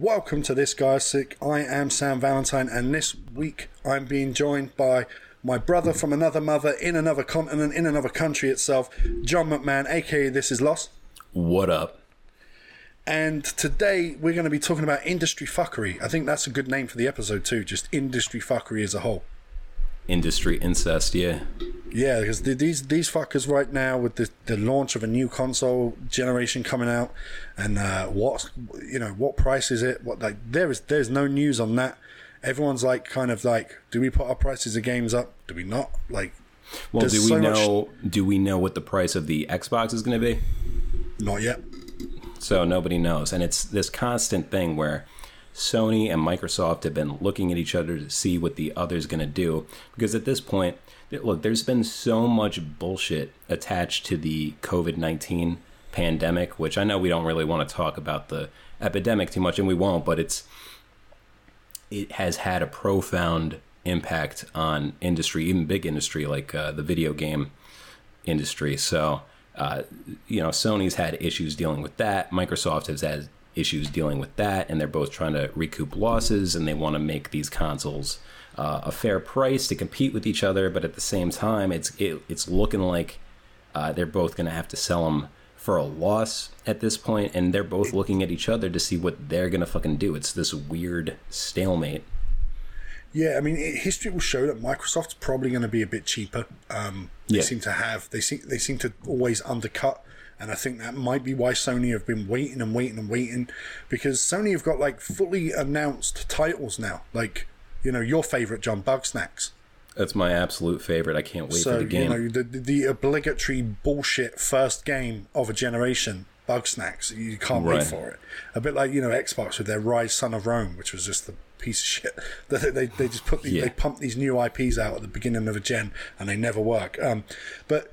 welcome to this guy's sick. I am Sam Valentine, and this week I'm being joined by my brother from another mother in another continent, in another country itself, John McMahon, aka This Is Lost. What up? And today we're going to be talking about industry fuckery. I think that's a good name for the episode too, just industry fuckery as a whole. Industry incest, yeah. Yeah, because these these fuckers right now with the, the launch of a new console generation coming out, and uh, what you know what price is it? What like there is there's no news on that. Everyone's like kind of like, do we put our prices of games up? Do we not? Like, Well, do we so know? Do we know what the price of the Xbox is going to be? not yet. So nobody knows, and it's this constant thing where Sony and Microsoft have been looking at each other to see what the other's going to do. Because at this point, look, there's been so much bullshit attached to the COVID nineteen pandemic, which I know we don't really want to talk about the epidemic too much, and we won't. But it's it has had a profound impact on industry, even big industry like uh, the video game industry. So, uh, you know, Sony's had issues dealing with that. Microsoft has had issues dealing with that, and they're both trying to recoup losses, and they want to make these consoles uh, a fair price to compete with each other. But at the same time, it's it, it's looking like uh, they're both going to have to sell them for a loss at this point, and they're both looking at each other to see what they're going to fucking do. It's this weird stalemate. Yeah, I mean, history will show that Microsoft's probably going to be a bit cheaper. Um, they Yeah. seem to have they seem they seem to always undercut, and I think that might be why Sony have been waiting and waiting and waiting, because Sony have got like fully announced titles now, like you know your favorite John Bugsnax. That's my absolute favorite. I can't wait So for the game. you know the, the obligatory bullshit first game of a generation, Bugsnax. You can't wait for it. A bit like you know Xbox with their Ryse Son of Rome, which was just the piece of shit. They they, they just put the, Yeah. they pump these new IPs out at the beginning of a gen, and they never work. Um, but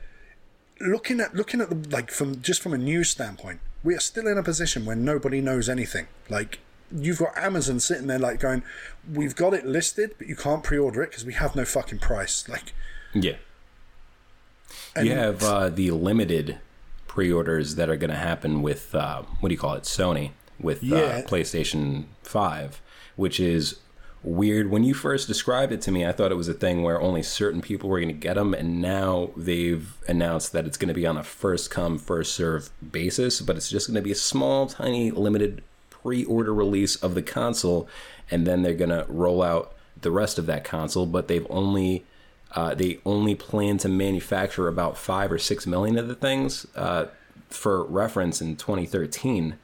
looking at looking at the like from just from a news standpoint, we are still in a position where nobody knows anything. Like you've got Amazon sitting there like going, "We've got it listed, but you can't pre-order it because we have no fucking price." Like. yeah. You have uh, the limited pre-orders that are going to happen with uh, what do you call it sony with Yeah. uh, playstation 5 which is weird when you first described it to me i thought it was a thing where only certain people were going to get them and now they've announced that it's going to be on a first come first serve basis but it's just going to be a small tiny limited pre-order release of the console and then they're to roll out the rest of that console but they've only uh, they only plan to manufacture about five or six million of the things. Uh, for reference, in 2013,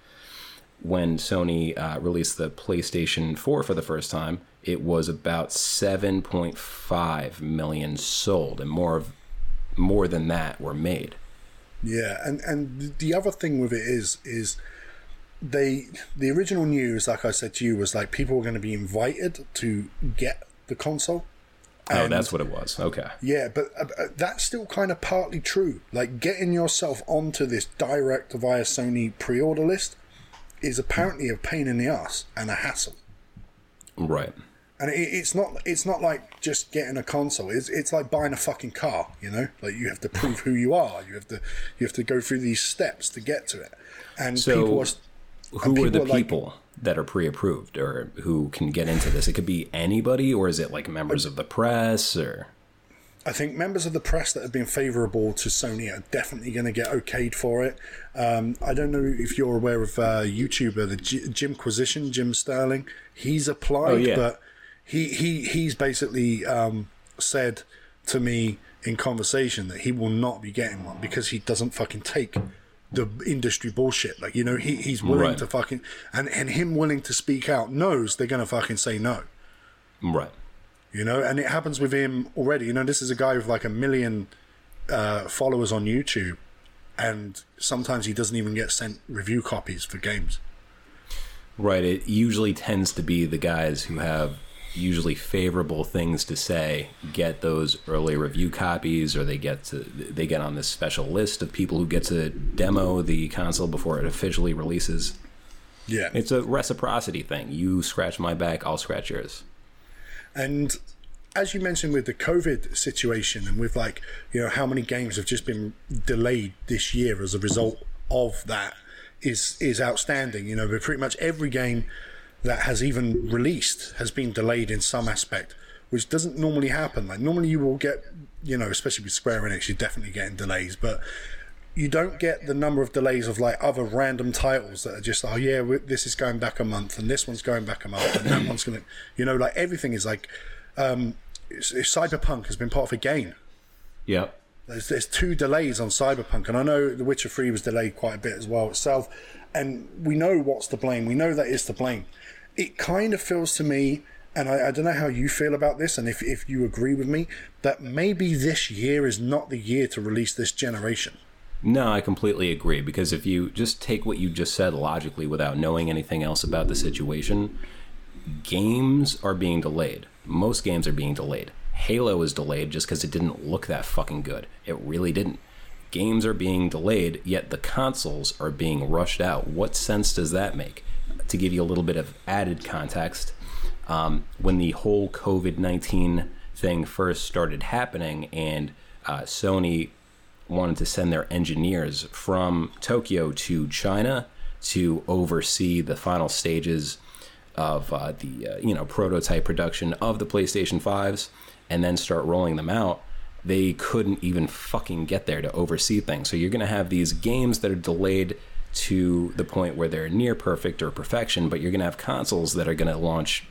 when Sony uh, released the PlayStation 4 for the first time, it was about 7.5 million sold, and more of more than that were made. Yeah, and and the other thing with it is is they the original news, like I said to you, was like people were going to be invited to get the console. Oh, that's what it was. Okay. Yeah, but uh, uh, that's still kind of partly true. Like getting yourself onto this direct via Sony pre-order list is apparently a pain in the ass and a hassle. Right. And it, it's not it's not like just getting a console. It's it's like buying a fucking car. You know, like you have to prove who you are. You have to you have to go through these steps to get to it. And So, people are, Who are the people like- that are pre-approved or who can get into this? It could be anybody, or is it like members of the press or? I think members of the press that have been favourable to Sony are definitely going to get okayed for it. Um, I don't know if you're aware of uh, YouTuber the J- Jimquisition, Jim Sterling. He's applied, Oh, yeah. but he he he's basically um, said to me in conversation that he will not be getting one because he doesn't fucking take the industry bullshit. Like you know, he he's willing Right. to fucking and and him willing to speak out knows they're going to fucking say no Right. you know and it happens with him already you know this is a guy with like a million uh, followers on youtube and sometimes he doesn't even get sent review copies for games Right. It usually tends to be the guys who have usually favorable things to say get those early review copies or they get to they get on this special list of people who get to demo the console before it officially releases. yeah It's a reciprocity thing. You scratch my back, I'll scratch yours. and as you mentioned with the covid situation and with like you know how many games have just been delayed this year as a result of that is is outstanding you know but pretty much every game that has even released has been delayed in some aspect, which doesn't normally happen. Like normally you will get, you know, especially with Square Enix, you're definitely getting delays, but you don't get the number of delays of like other random titles that are just oh yeah this is going back a month and this one's going back a month and that one's gonna you know like everything is like um cyberpunk has been part of a game Yep. there's, there's two delays on cyberpunk and i know the witcher 3 was delayed quite a bit as well itself and we know what's to blame we know that is to blame it kind of feels to me and I, I don't know how you feel about this and if, if you agree with me that maybe this year is not the year to release this generation No, I completely agree because if you just take what you just said logically without knowing anything else about the situation, games are being delayed. Most games are being delayed. Halo is delayed just because it didn't look that fucking good. It really didn't. Games are being delayed, yet the consoles are being rushed out. What sense does that make? To give you a little bit of added context, um, when the whole COVID 19 thing first started happening and uh, Sony wanted to send their engineers from Tokyo to China to oversee the final stages of uh, the uh, you know prototype production of the PlayStation 5s and then start rolling them out they couldn't even fucking get there to oversee things. So you're going to have these games that are delayed to the point where they're near perfect or perfection but you're going to have consoles that are going to launch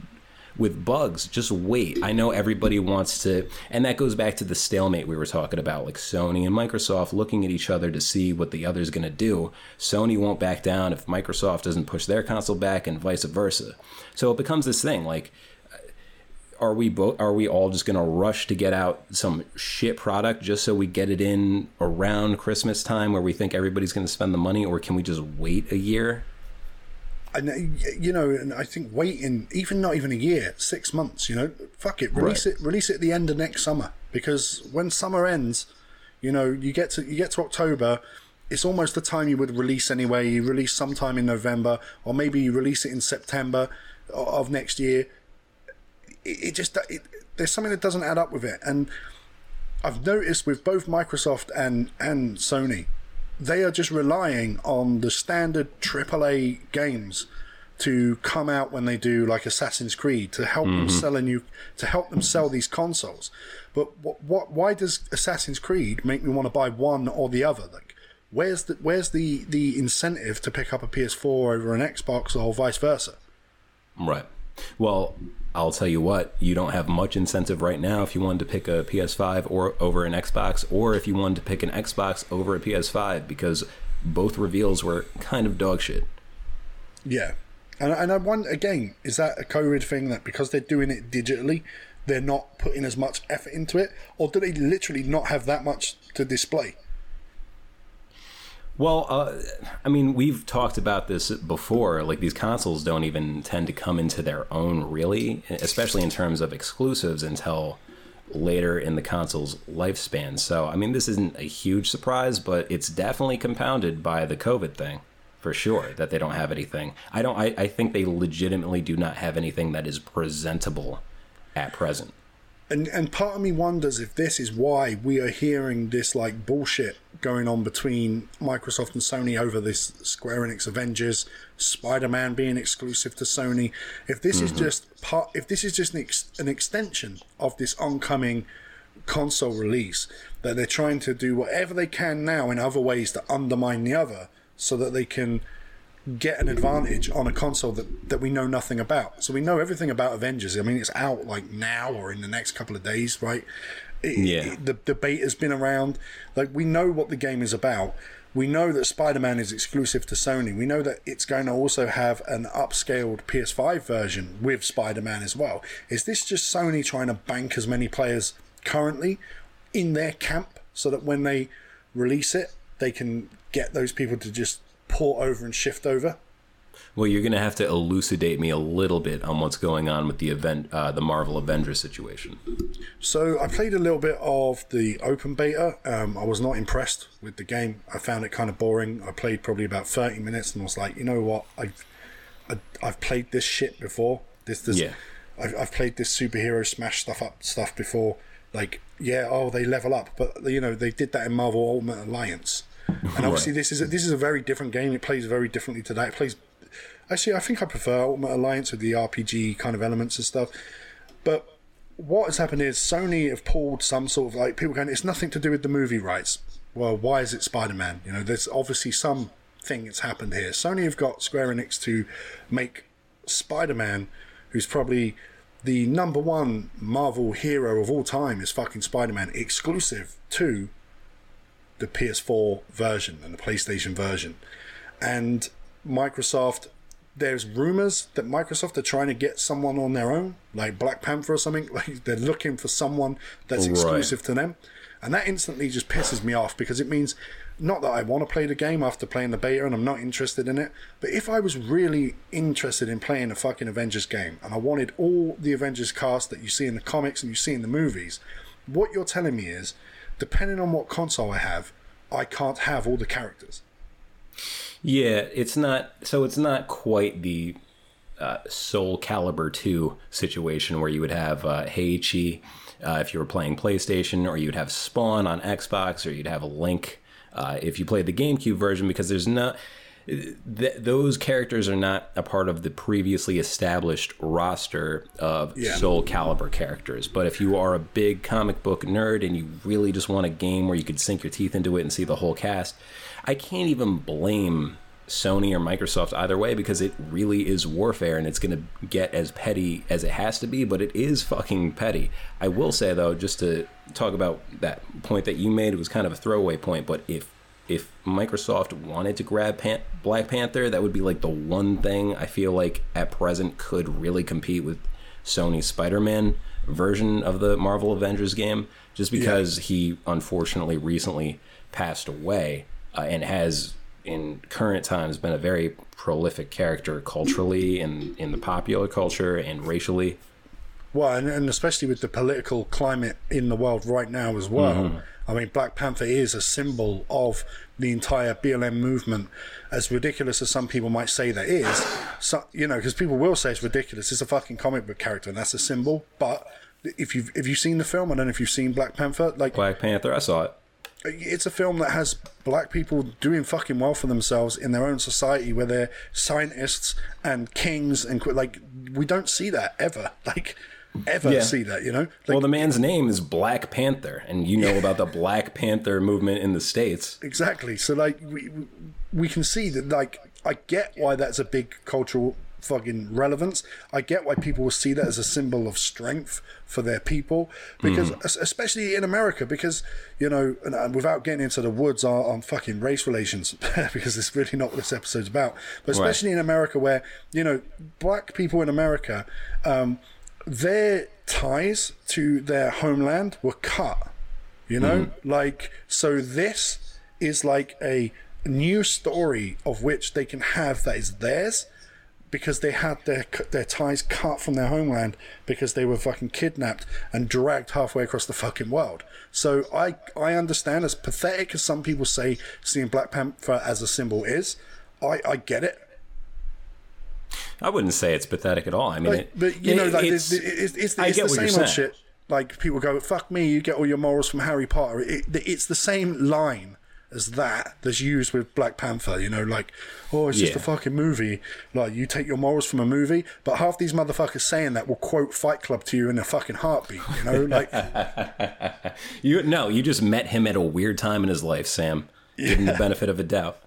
with bugs. Just wait. I know everybody wants to and that goes back to the stalemate we were talking about like sony and microsoft looking at each other to see what the other's going to do. Sony won't back down if microsoft doesn't push their console back and vice versa. So it becomes this thing like are we both are we all just going to rush to get out some shit product just so we get it in around christmas time where we think everybody's going to spend the money or can we just wait a year and uh, you know, and I think waiting even not even a year, six months. You know, fuck it, release Right. it, release it at the end of next summer because when summer ends, you know, you get to you get to October. It's almost the time you would release anyway. You release sometime in November, or maybe you release it in September of next year. It, it just it, there's something that doesn't add up with it, and I've noticed with both Microsoft and and Sony, they are just relying on the standard AAA games to come out when they do like Assassin's Creed to help them mm-hmm. sell a new to help them sell these consoles. But what, what why does Assassin's Creed make me want to buy one or the other? Like where's the where's the the incentive to pick up a PS4 over an Xbox or vice versa? Right. Well, I'll tell you what, you don't have much incentive right now if you wanted to pick a PS5 or over an Xbox, or if you wanted to pick an Xbox over a PS5, because both reveals were kind of dog shit. Yeah. And, and I wonder, again, is that a COVID thing that because they're doing it digitally, they're not putting as much effort into it? Or do they literally not have that much to display? Well, uh, I mean, we've talked about this before. Like, these consoles don't even tend to come into their own, really, especially in terms of exclusives until later in the console's lifespan. So, I mean, this isn't a huge surprise, but it's definitely compounded by the COVID thing, for sure, that they don't have anything. I don't, I, I think they legitimately do not have anything that is presentable at present. And and part of me wonders if this is why we are hearing this like bullshit going on between Microsoft and Sony over this Square Enix Avengers, Spider-Man being exclusive to Sony. If this is mm-hmm. just part, if this is just an, ex, an extension of this oncoming console release, that they're trying to do whatever they can now in other ways to undermine the other, so that they can get an advantage on a console that, that we know nothing about. So we know everything about Avengers. I mean, it's out like now or in the next couple of days, right? It- Yeah. it- the debate has been around. Like we know what the game is about. We know that Spider-Man is exclusive to Sony. We know that it's going to also have an upscaled PS5 version with Spider-Man as well. Is this just Sony trying to bank as many players currently in their camp so that when they release it, they can get those people to just port over and shift over? Well, you're going to have to elucidate me a little bit on what's going on with the event, uh, the Marvel Avengers situation. So I played a little bit of the open beta. Um, I was not impressed with the game. I found it kind of boring. I played probably about thirty minutes and was like, you know what? I've I, I've played this shit before. This this Yeah. I've, I've played this superhero smash stuff up stuff before. Like yeah, oh they level up, but you know they did that in Marvel Ultimate Alliance. And obviously Right. this is a, this is a very different game. It plays very differently to that. It plays actually, I think I prefer Ultimate Alliance with the RPG kind of elements and stuff. But what has happened is Sony have pulled some sort of like people going, it's nothing to do with the movie rights. Well, why is it Spider Man? You know, there's obviously some thing that's happened here. Sony have got Square Enix to make Spider Man, who's probably the number one Marvel hero of all time, is fucking Spider Man, exclusive to the PS4 version and the PlayStation version. And Microsoft, there's rumors that Microsoft are trying to get someone on their own, like Black Panther or something. Like they're looking for someone that's Right. exclusive to them. And that instantly just pisses me off because it means not that I want to play the game after playing the beta and I'm not interested in it, but if I was really interested in playing a fucking Avengers game and I wanted all the Avengers cast that you see in the comics and you see in the movies, what you're telling me is, depending on what console I have, I can't have all the characters. Yeah, it's not. So it's not quite the uh, Soul Calibur 2 situation where you would have uh, Heihachi uh, if you were playing PlayStation, or you'd have Spawn on Xbox, or you'd have a Link uh, if you played the GameCube version, because there's not. Th- those characters are not a part of the previously established roster of Yeah. Soul Calibur characters. But if you are a big comic book nerd and you really just want a game where you could sink your teeth into it and see the whole cast, I can't even blame Sony or Microsoft either way because it really is warfare and it's going to get as petty as it has to be, but it is fucking petty. I will say though, just to talk about that point that you made, it was kind of a throwaway point, but if if Microsoft wanted to grab Pan- Black Panther, that would be like the one thing I feel like at present could really compete with Sony's Spider-Man version of the Marvel Avengers game, just because he unfortunately recently passed away uh, and has in current times been a very prolific character culturally and in the popular culture and racially. Well, and, and especially with the political climate in the world right now as well. Mm-hmm. I mean, Black Panther is a symbol of the entire BLM movement. As ridiculous as some people might say that is, so, you know, because people will say it's ridiculous. It's a fucking comic book character, and that's a symbol. But if you've if you've seen the film, I don't know if you've seen Black Panther. Like, Black Panther, I saw it. it's a film that has black people doing fucking well for themselves in their own society where they're scientists and kings and qu- like we don't see that ever like ever Yeah. see that you know? Like Well, the man's name is Black Panther, and you know about the Black Panther movement in the States. exactly. So like we we- can see that like i get why that's a big cultural fucking relevance. I get why people will see that as a symbol of strength for their people because es- especially in america because you know and, and without getting into the woods on, on fucking race relations because it's really not what this episode's about. But especially in america where you know black people in america um, their ties to their homeland were cut you know mm-hmm. like so this is like a new story of which they can have that is theirs because they had their their ties cut from their homeland because they were fucking kidnapped and dragged halfway across the fucking world. So I I understand as pathetic as some people say seeing Black Panther as a symbol is. I I get it. I wouldn't say it's pathetic at all. I mean, it, but you it- know, like it's, it's, it's, it's, I it's get the same old shit. Like people go, "Fuck me," you get all your morals from Harry Potter. It, it's the same line as that that's used with Black Panther. You know, like, oh, it's just Yeah. a fucking movie. Like you take your morals from a movie, but half these motherfuckers saying that will quote Fight Club to you in a fucking heartbeat. You know, like you no, you just met him at a weird time in his life, Sam. Give him the benefit of a doubt.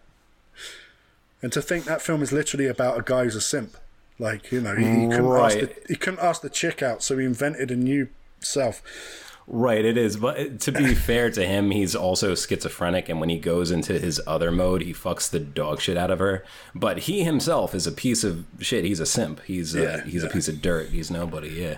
And to think that film is literally about a guy who's a simp. Like you know, he, he couldn't ask the, he couldn't ask the chick out, so he invented a new self. Right, it is. But to be fair to him, he's also schizophrenic, and when he goes into his other mode, he fucks the dog shit out of her. But he himself is a piece of shit. He's a simp. He's Yeah, he's a piece of dirt. He's nobody. Yeah.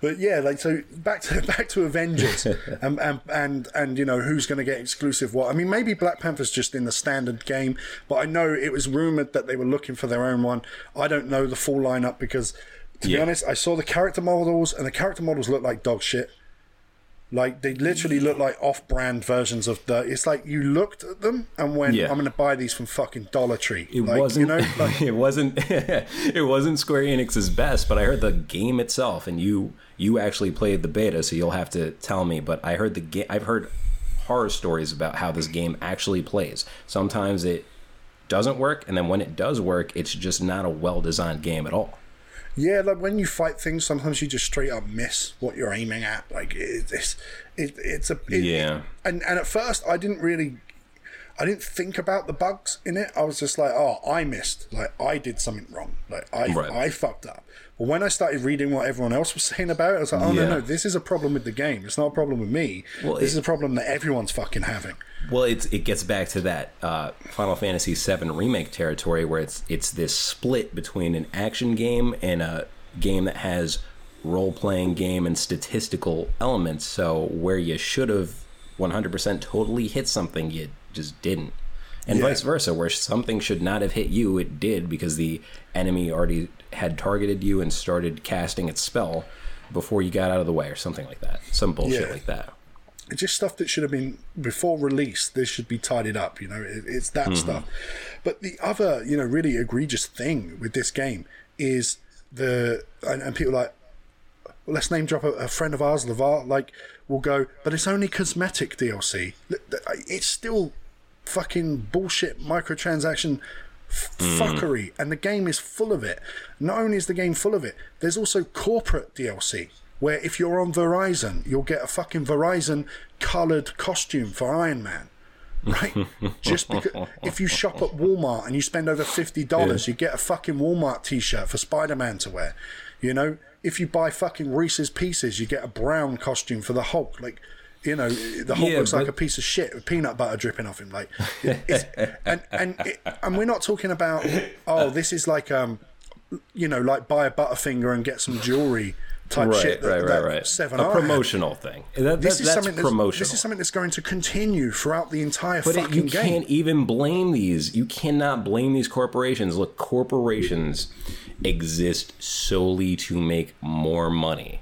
But yeah, like so back to back to Avengers and um, and and, and you know who's going to get exclusive what? I mean, maybe Black Panther's just in the standard game, but I know it was rumored that they were looking for their own one. I don't know the full lineup because, to be Yeah. honest, I saw the character models and the character models look like dog shit. Like they literally look like off-brand versions of the. It's like you looked at them and went, Yeah. "I'm going to buy these from fucking Dollar Tree." It like, wasn't. you know, like, it wasn't. it wasn't Square Enix's best, but I heard the game itself, and you you actually played the beta, so you'll have to tell me. But I heard the game. I've heard horror stories about how this game actually plays. Sometimes it doesn't work, and then when it does work, it's just not a well designed game at all. Yeah, like when you fight things, sometimes you just straight up miss what you're aiming at. Like it, it's it, it's a it, Yeah. And and at first, I didn't really, I didn't think about the bugs in it. I was just like, oh, I missed. Like I did something wrong. Like I Right. I fucked up. But when I started reading what everyone else was saying about it, I was like, oh no Yeah. no, this is a problem with the game. It's not a problem with me. Well, this it- is a problem that everyone's fucking having. Well, it's it gets back to that uh, Final Fantasy VII remake territory where it's it's this split between an action game and a game that has role playing game and statistical elements. So where you should have 100% totally hit something, you just didn't. And Yeah. vice versa, where something should not have hit you, it did because the enemy already had targeted you and started casting its spell before you got out of the way, or something like that. Some bullshit Yeah. like that. It's just stuff that should have been before release. This should be tidied up. You know, it, it's that mm-hmm. stuff. But the other, you know, really egregious thing with this game is the and, and people like, well, let's name drop a, a friend of ours, Lavar. Like, will go, but it's only cosmetic DLC. It's still fucking bullshit microtransaction f- fuckery, and the game is full of it. Not only is the game full of it, there's also corporate DLC where if you're on Verizon, you'll get a fucking Verizon colored costume for Iron Man. Right? Just because if you shop at Walmart and you spend over fifty dollars, you get a fucking Walmart t-shirt for Spider-Man to wear. You know, if you buy fucking Reese's Pieces, you get a brown costume for the Hulk. Like, you know, the Hulk Yeah, looks like a piece of shit with peanut butter dripping off him. Like, and and it, and we're not talking about oh, this is like um, you know, like buy a Butterfinger and get some jewelry type right, shit. That, right, right, right. Seven a R had. promotional thing. That, This that- is that's something that's, promotional. this is something that's going to continue throughout the entire but it, you game. can't even blame these. You cannot blame these corporations. Look, corporations exist solely to make more money.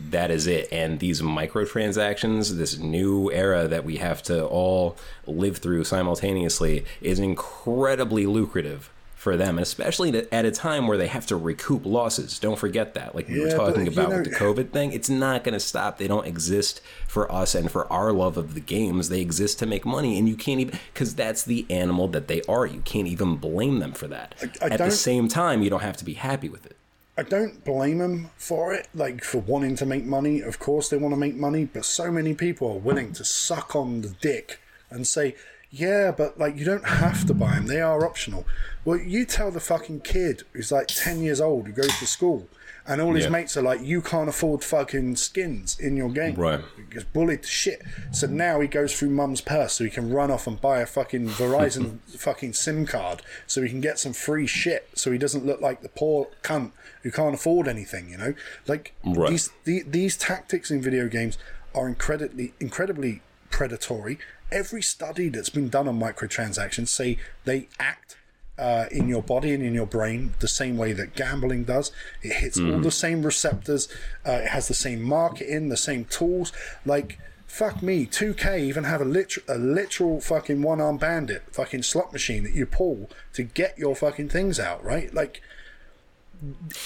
That is it. And these microtransactions, this new era that we have to all live through simultaneously, is incredibly lucrative for them, especially at a time where they have to recoup losses. Don't forget that. Like we were talking about know- with the COVID thing, it's not going to stop. They don't exist for us and for our love of the games. They exist to make money, and you can't even because that's the animal that they are. You can't even blame them for that. I At the same time, you don't have to be happy with it. I don't blame them for it, like for wanting to make money. Of course, they want to make money, but so many people are willing to suck on the dick and say, "Yeah, but like you don't have to buy them; they are optional." Well, you tell the fucking kid who's like ten years old who goes to school, and all his Yeah. mates are like, "You can't afford fucking skins in your game." Right. He gets bullied to shit. So now he goes through mum's purse so he can run off and buy a fucking Verizon fucking SIM card so he can get some free shit so he doesn't look like the poor cunt who can't afford anything, you know? Like Right. these the, these tactics in video games are incredibly incredibly predatory. Every study that's been done on microtransactions say they act uh, in your body and in your brain the same way that gambling does. It hits all the same receptors. Uh, it has the same marketing, the same tools. Like fuck me, 2K even have a literal, a literal fucking one arm bandit fucking slot machine that you pull to get your fucking things out, right? Like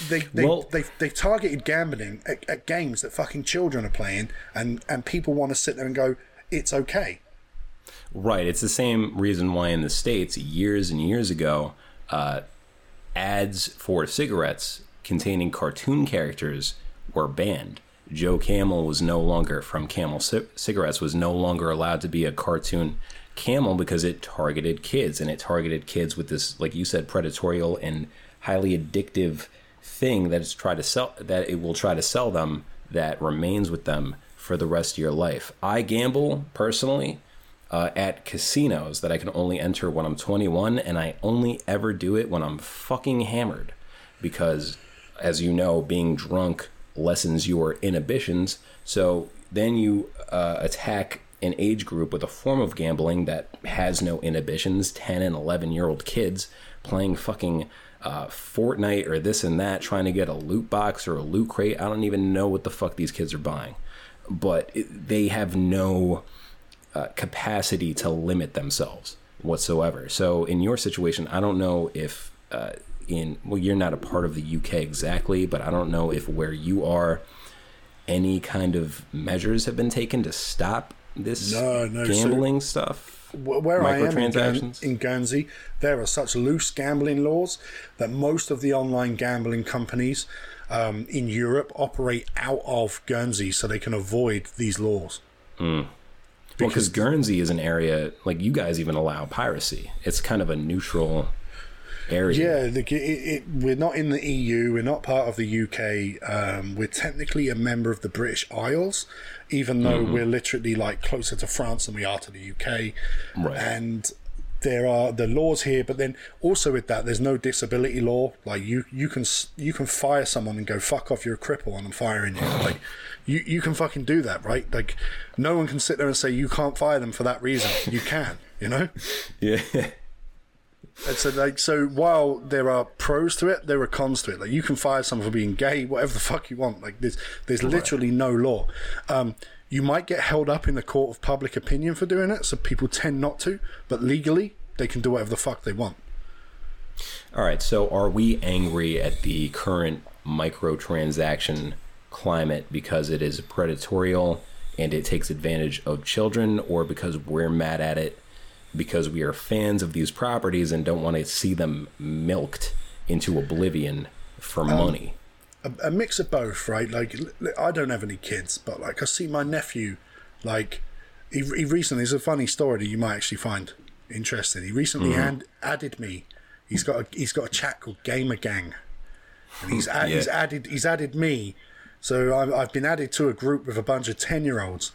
they they, Well- they they targeted gambling at, at games that fucking children are playing, and and people want to sit there and go, it's okay. Right. It's the same reason why in the States, years and years ago, uh, ads for cigarettes containing cartoon characters were banned. Joe Camel was no longer from Camel C- Cigarettes was no longer allowed to be a cartoon camel because it targeted kids and it targeted kids with this, like you said, predatorial and highly addictive thing that it's try to sell that it will try to sell them that remains with them for the rest of your life. I gamble personally uh, at casinos that I can only enter when I'm 21, and I only ever do it when I'm fucking hammered. Because, as you know, being drunk lessens your inhibitions. So then you uh, attack an age group with a form of gambling that has no inhibitions 10 and 11 year old kids playing fucking uh, Fortnite or this and that, trying to get a loot box or a loot crate. I don't even know what the fuck these kids are buying. But it, they have no uh, capacity to limit themselves whatsoever. So in your situation, I don't know if uh, in well, you're not a part of the UK exactly, but I don't know if where you are, any kind of measures have been taken to stop this No, no, so- gambling stuff. Wh- where I am in, Guern- in Guernsey, there are such loose gambling laws that most of the online gambling companies um, in Europe operate out of Guernsey, so they can avoid these laws. because Guernsey is an area like you guys even allow piracy. It's kind of a neutral area. Yeah, the, it, it, we're not in the EU. We're not part of the UK. Um, we're technically a member of the British Isles, even though we're literally like closer to France than we are to the UK. Right. And there are the laws here, but then also with that, there's no disability law. Like you, you can you can fire someone and go fuck off. You're a cripple, and I'm firing you. Like you, you can fucking do that, right? Like no one can sit there and say you can't fire them for that reason. You can, you know. Yeah. And so, like, so while there are pros to it, there are cons to it. Like, you can fire someone for being gay, whatever the fuck you want. Like, there's there's literally no law. Um, you might get held up in the court of public opinion for doing it, so people tend not to. But legally, they can do whatever the fuck they want. All right. So, are we angry at the current microtransaction climate because it is predatorial and it takes advantage of children, or because we're mad at it because we are fans of these properties and don't want to see them milked into oblivion for um, money? a, a mix of both, right? Like, I don't have any kids, but like, I see my nephew, like, he, he recently, there's a funny story that you might actually find interesting. He recently mm-hmm. hand, added me. He's got a, he's got a chat called Gamer Gang, and he's add, he's added he's added me. So I'm, I've been added to a group with a bunch of ten year olds.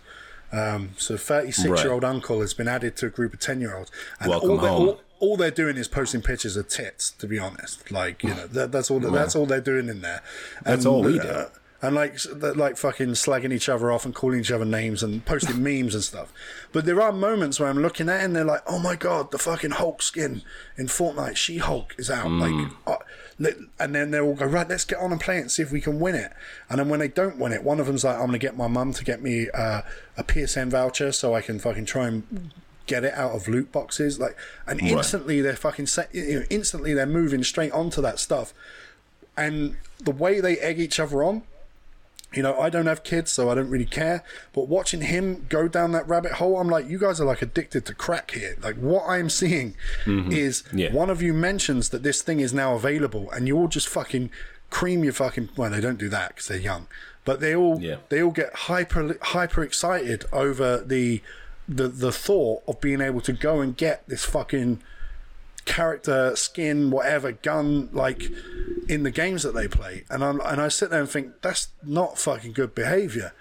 Um, so 36 year old uncle has been added to a group of 10 year olds. And Welcome all, they, home. all, all they're doing is posting pictures of tits, to be honest. Like, you know, that, that's all that's all they're doing in there. That's And, all we do. uh, and like, like fucking slagging each other off and calling each other names and posting memes and stuff. But there are moments where I'm looking at it and they're like, oh my god, the fucking Hulk skin in Fortnite, She Hulk is out. Like, uh, let- and then they all go, right, let's get on and play it and see if we can win it. And then when they don't win it, one of them's like, I'm going to get my mum to get me uh, a PSN voucher so I can fucking try and get it out of loot boxes. Like, and instantly they're fucking, se- you know, instantly they're moving straight onto that stuff. And the way they egg each other on, you know, I don't have kids, so I don't really care. But watching him go down that rabbit hole, I'm like, you guys are like addicted to crack here. Like, what I'm seeing is Mm-hmm. Yeah. one of you mentions that this thing is now available, and you all just fucking cream your fucking. Well, they don't do that because they're young, but they all Yeah. they all get hyper hyper excited over the the the thought of being able to go and get this fucking character, skin, whatever, gun, like in the games that they play. And I'm and I sit there and think that's not fucking good behavior.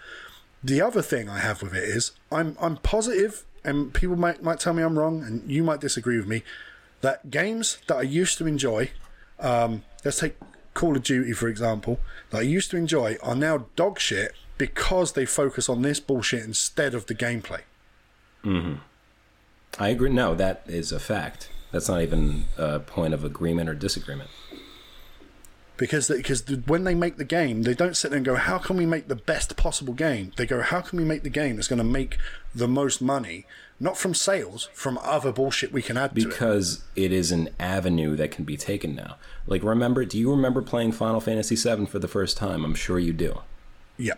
The other thing I have with it is I'm I'm positive, and people might might tell me I'm wrong, and you might disagree with me, that games that I used to enjoy, um, let's take Call of Duty for example, that I used to enjoy are now dog shit because they focus on this bullshit instead of the gameplay. Hmm. I agree. No, that is a fact. That's not even a point of agreement or disagreement. because because the, when they make the game, they don't sit there and go, "How can we make the best possible game?" They go, "How can we make the game that's going to make the most money, not from sales, from other bullshit we can add to it." because it is an avenue that can be taken now. Like, remember? Do you remember playing Final Fantasy VII for the first time? I'm sure you do. Yeah,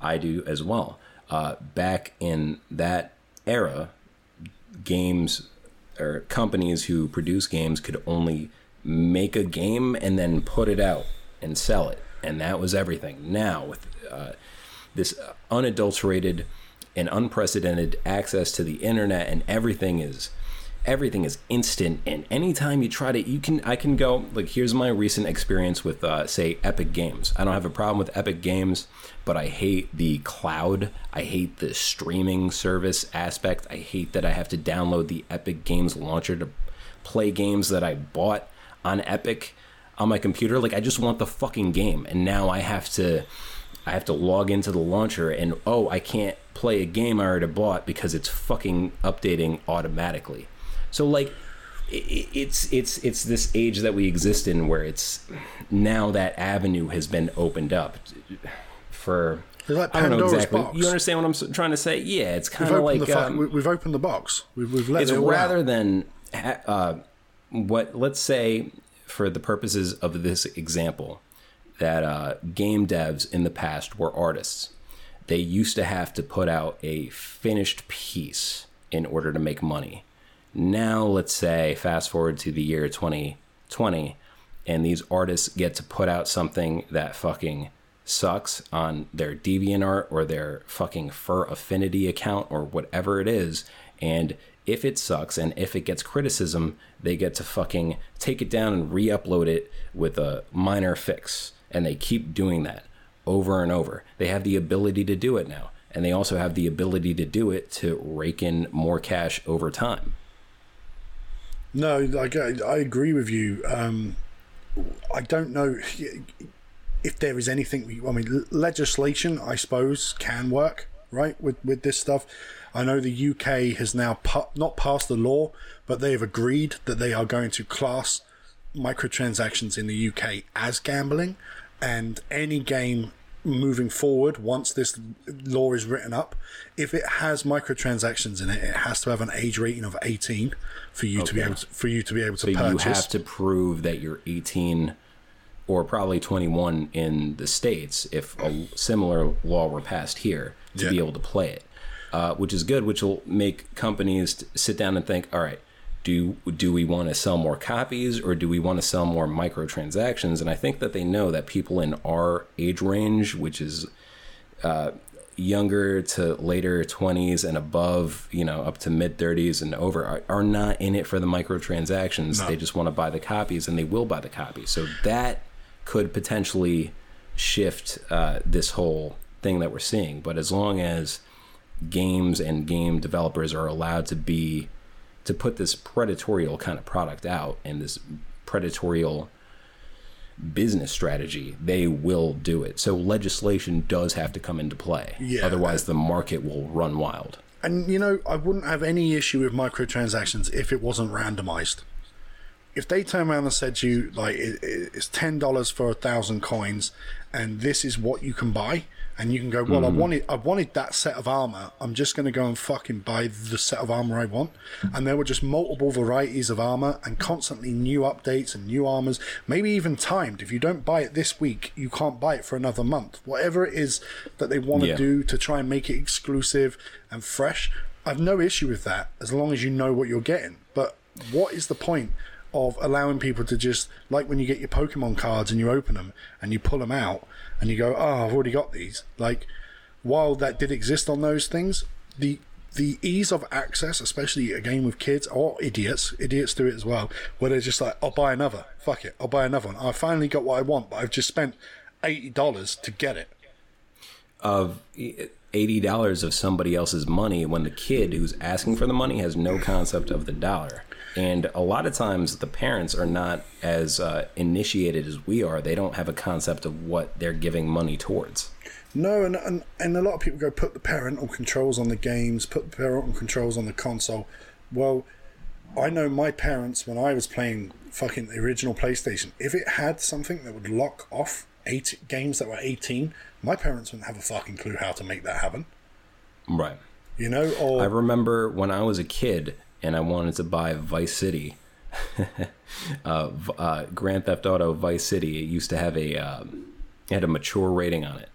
I do as well. Uh, back in that era, games or companies who produce games could only make a game and then put it out and sell it, and that was everything. Now with uh, this unadulterated and unprecedented access to the internet, and everything is everything is instant and anytime you try to you can i can go like here's my recent experience with uh, say epic games. I don't have a problem with epic games but i hate the cloud. I hate the streaming service aspect. I hate that i have to download the epic games launcher to play games that i bought on epic on my computer. Like i just want the fucking game and now i have to I have to log into the launcher and oh, I can't play a game I already bought because it's fucking updating automatically. So like it's it's it's this age that we exist in where it's now that avenue has been opened up for It's like I don't know exactly. box. You understand what I'm trying to say? Yeah, it's kind of like the um, we, we've opened the box. We've, we've let it's it rather out. than uh, what let's say for the purposes of this example that uh, game devs in the past were artists they used to have to put out a finished piece in order to make money. Now, let's say, fast forward to the year 2020, and these artists get to put out something that fucking sucks on their DeviantArt or their fucking Fur Affinity account or whatever it is. And if it sucks and if it gets criticism, they get to fucking take it down and re upload it with a minor fix. And they keep doing that over and over. They have the ability to do it now. And they also have the ability to do it to rake in more cash over time. No, like I, I agree with you. Um, I don't know if there is anything. We, I mean, legislation, I suppose, can work right with with this stuff. I know the UK has now pu- not passed the law, but they have agreed that they are going to class microtransactions in the UK as gambling, and any game moving forward once this law is written up if it has microtransactions in it it has to have an age rating of 18 for you okay. to be able to, for you to be able to so purchase you have to prove that you're 18 or probably 21 in the states if a similar law were passed here to yeah. be able to play it uh, which is good which will make companies sit down and think all right do do we want to sell more copies or do we want to sell more microtransactions? And I think that they know that people in our age range, which is uh, younger to later 20s and above, you know, up to mid 30s and over, are, are not in it for the microtransactions. No. They just want to buy the copies and they will buy the copies. So that could potentially shift uh, this whole thing that we're seeing. But as long as games and game developers are allowed to be to put this predatorial kind of product out and this predatorial business strategy, they will do it. So legislation does have to come into play. Yeah. Otherwise, the market will run wild. And you know, I wouldn't have any issue with microtransactions if it wasn't randomized. If they turn around and said to you, like, it's ten dollars for a thousand coins, and this is what you can buy, and you can go, well, mm. I wanted, I wanted that set of armor. I'm just going to go and fucking buy the set of armor I want. And there were just multiple varieties of armor and constantly new updates and new armors, maybe even timed. If you don't buy it this week, you can't buy it for another month. Whatever it is that they want to yeah. do to try and make it exclusive and fresh, I've no issue with that as long as you know what you're getting. But what is the point of allowing people to just like when you get your Pokemon cards and you open them and you pull them out and you go, oh, I've already got these. Like, while that did exist on those things, the the ease of access, especially a game with kids or idiots, idiots do it as well, where they're just like, I'll buy another. Fuck it, I'll buy another one. I finally got what I want, but I've just spent eighty dollars to get it. Of eighty dollars of somebody else's money when the kid who's asking for the money has no concept of the dollar. And a lot of times the parents are not as uh, initiated as we are. They don't have a concept of what they're giving money towards. No, and, and, and a lot of people go put the parental controls on the games, put the parental controls on the console. Well, I know my parents when I was playing fucking the original PlayStation, if it had something that would lock off eight games that were 18, my parents wouldn't have a fucking clue how to make that happen. Right. You know, or I remember when I was a kid, and I wanted to buy Vice City. uh, uh, Grand Theft Auto Vice City. It used to have a um, had a mature rating on it.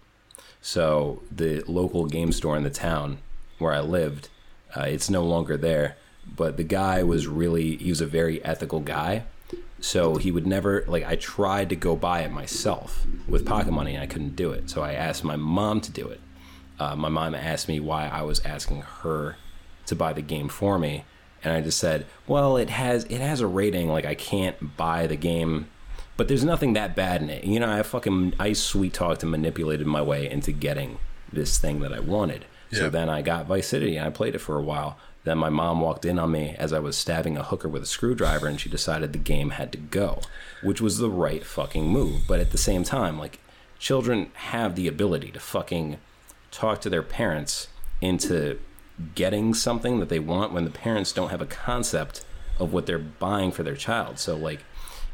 So the local game store in the town where I lived, uh, it's no longer there. But the guy was really he was a very ethical guy. So he would never like I tried to go buy it myself with pocket money and I couldn't do it. So I asked my mom to do it. Uh, my mom asked me why I was asking her to buy the game for me and I just said, "Well, it has it has a rating. Like I can't buy the game, but there's nothing that bad in it. You know, I fucking I sweet talked and manipulated my way into getting this thing that I wanted. Yeah. So then I got Vice City and I played it for a while. Then my mom walked in on me as I was stabbing a hooker with a screwdriver, and she decided the game had to go, which was the right fucking move. But at the same time, like children have the ability to fucking talk to their parents into getting something that they want when the parents don't have a concept of what they're buying for their child. So like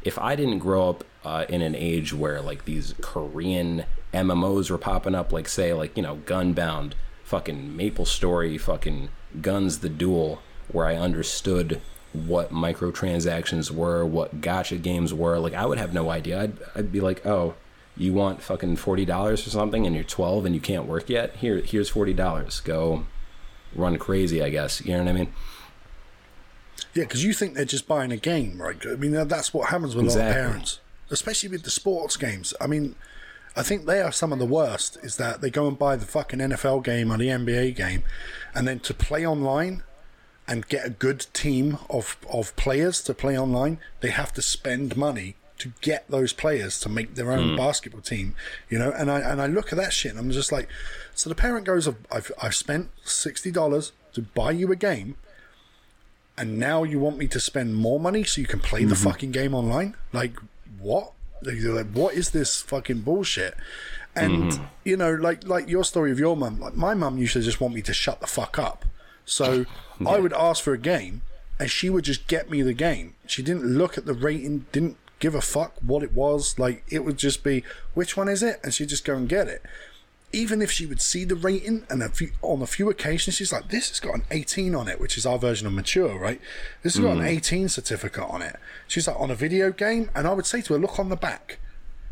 if I didn't grow up uh, in an age where like these Korean MMOs were popping up, like say like you know Gunbound, fucking Maple Story, fucking GunZ the Duel, where I understood what microtransactions were, what gacha games were. Like I would have no idea. I'd I'd be like, oh, you want fucking forty dollars or something, and you're twelve and you can't work yet. Here here's forty dollars. Go run crazy. I guess you know what I mean. Yeah, because you think they're just buying a game, right? I mean, that's what happens with a lot of parents, especially with the sports games. I mean, I think they are some of the worst. Is that they go and buy the fucking NFL game or the NBA game, and then to play online and get a good team of of players to play online, they have to spend money to get those players to make their own hmm. basketball team. You know, and I and I look at that shit, and I'm just like, so the parent goes, I've I've spent sixty dollars to buy you a game and now you want me to spend more money so you can play the mm-hmm. fucking game online? Like, what? Like, like, what is this fucking bullshit? And mm-hmm. you know, like like your story of your mum, like my mum used to just want me to shut the fuck up. So I would ask for a game, and she would just get me the game. She didn't look at the rating, didn't give a fuck what it was. Like it would just be, which one is it? And she'd just go and get it. Even if she would see the rating and a few, on a few occasions she's like this has got an 18 on it which is our version of mature right? This has got an mm. 18 certificate on it. She's like on a video game? And i would say to her look on the back.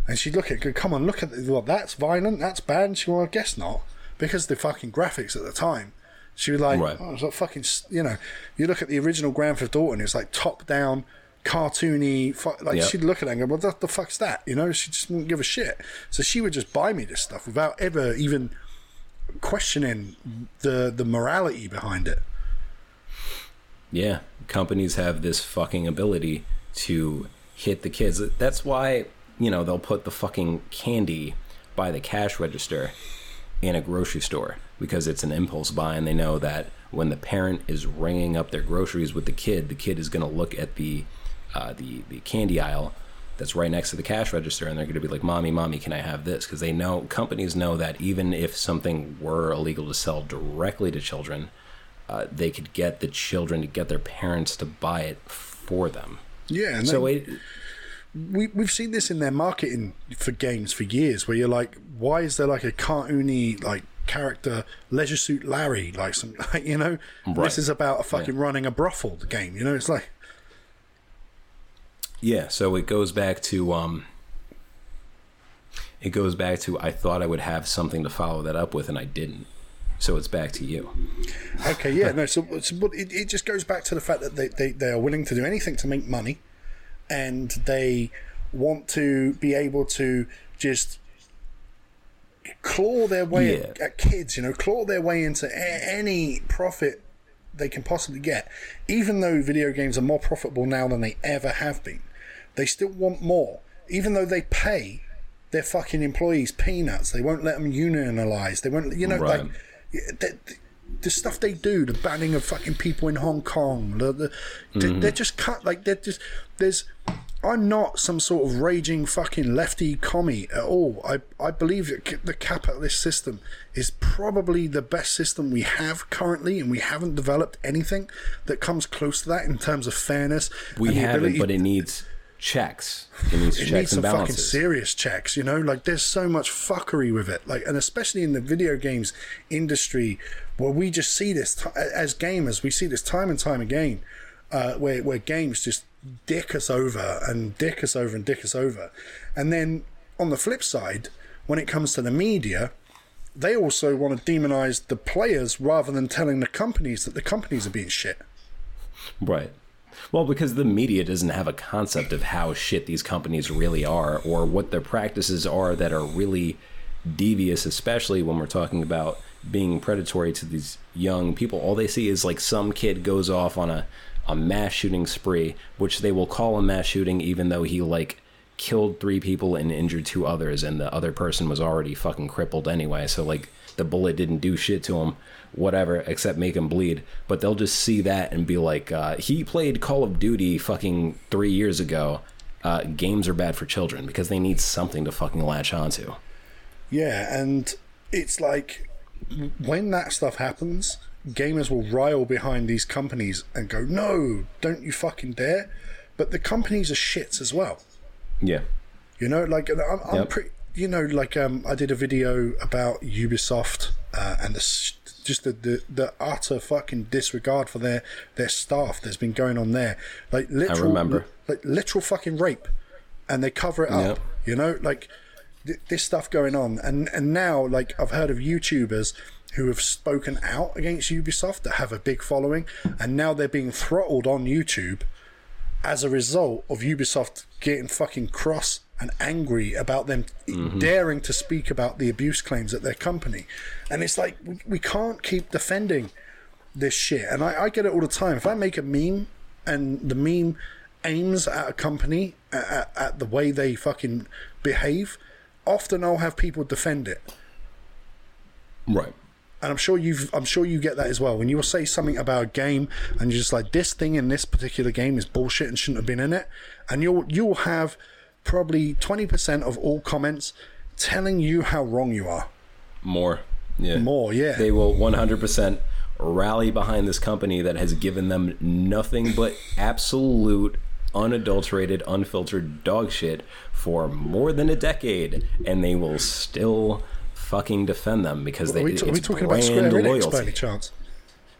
And she'd look at it come on look at the, well that's violent that's bad. And she well i guess not because the fucking graphics at the time. She was like Right. oh, it's like fucking you know you look at the original grand theft auto and it's like top down cartoony like Yep. she'd look at it and go well what the fuck's that you know she just wouldn't give a shit so she would just buy me this stuff without ever even questioning the the morality behind it Yeah, companies have this fucking ability to hit the kids. That's why, you know, they'll put the fucking candy by the cash register in a grocery store because it's an impulse buy and they know that when the parent is ringing up their groceries with the kid, the kid is going to look at the uh, the the candy aisle that's right next to the cash register and they're going to be like, "Mommy, mommy, can I have this?" because they know companies know that even if something were illegal to sell directly to children, uh, they could get the children to get their parents to buy it for them. yeah and So they- it, we, we've seen this in their marketing for games for years where you're like why is there like a cartoony like character leisure suit larry like some like, you know Right. this is about a fucking running a brothel the game you know it's like yeah, so it goes back to um, it goes back to I thought I would have something to follow that up with and I didn't. So it's back to you. Okay, yeah, no. So, so but it, it just goes back to the fact that they, they, they are willing to do anything to make money, and they want to be able to just claw their way at, at kids. You know, claw their way into a- any profit they can possibly get. Even though video games are more profitable now than they ever have been, they still want more. Even though they pay their fucking employees peanuts, they won't let them unionize. They won't, you know, Right. like the, the- stuff they do, the banning of fucking people in Hong Kong, the, the, they, mm-hmm. they're just cut like they're just there's. I'm not some sort of raging fucking lefty commie at all. I I believe that the capitalist system is probably the best system we have currently, and we haven't developed anything that comes close to that in terms of fairness. We haven't, ability- but it needs checks. It needs it checks needs some and fucking serious checks, you know. Like there's so much fuckery with it, like, and especially in the video games industry, where we just see this t- as gamers, we see this time and time again, uh, where where games just dick us over and dick us over and dick us over, and then on the flip side, when it comes to the media. They also want to demonize the players rather than telling the companies that the companies are being shit. Right. Well, because the media doesn't have a concept of how shit these companies really are or what their practices are that are really devious, especially when we're talking about being predatory to these young people. All they see is like some kid goes off on a, a mass shooting spree, which they will call a mass shooting even though he like killed three people and injured two others and the other person was already fucking crippled anyway. So like the bullet didn't do shit to him whatever except make him bleed but they'll just see that and be like uh, he played call of duty fucking three years ago uh, games are bad for children because they need something to fucking latch onto Yeah, and it's like when that stuff happens, gamers will rile behind these companies and go, "No, don't you fucking dare!" But the companies are shits as well. yeah You know, like I'm, I'm Yep. pretty. You know, like um, I did a video about Ubisoft uh, and the just the, the the utter fucking disregard for their their staff that's been going on there. Like literal, remember. like literal fucking rape, and they cover it up. Yep. You know, like th- this stuff going on, and and now like I've heard of YouTubers who have spoken out against Ubisoft that have a big following, and now they're being throttled on YouTube as a result of Ubisoft getting fucking cross and angry about them mm-hmm. daring to speak about the abuse claims at their company. And it's like, we, we can't keep defending this shit. And I, I get it all the time. If I make a meme and the meme aims at a company, at, at, at the way they fucking behave, often I'll have people defend it. Right. And I'm sure you've I'm sure you get that as well. When you will say something about a game and you're just like this thing in this particular game is bullshit and shouldn't have been in it, and you'll you'll have probably twenty percent of all comments telling you how wrong you are. More. Yeah. More, yeah. They will 100% rally behind this company that has given them nothing but absolute, unadulterated, unfiltered dog shit for more than a decade, and they will still fucking defend them because they are we, t- are we talking about brand Square Enix loyalty. by any chance?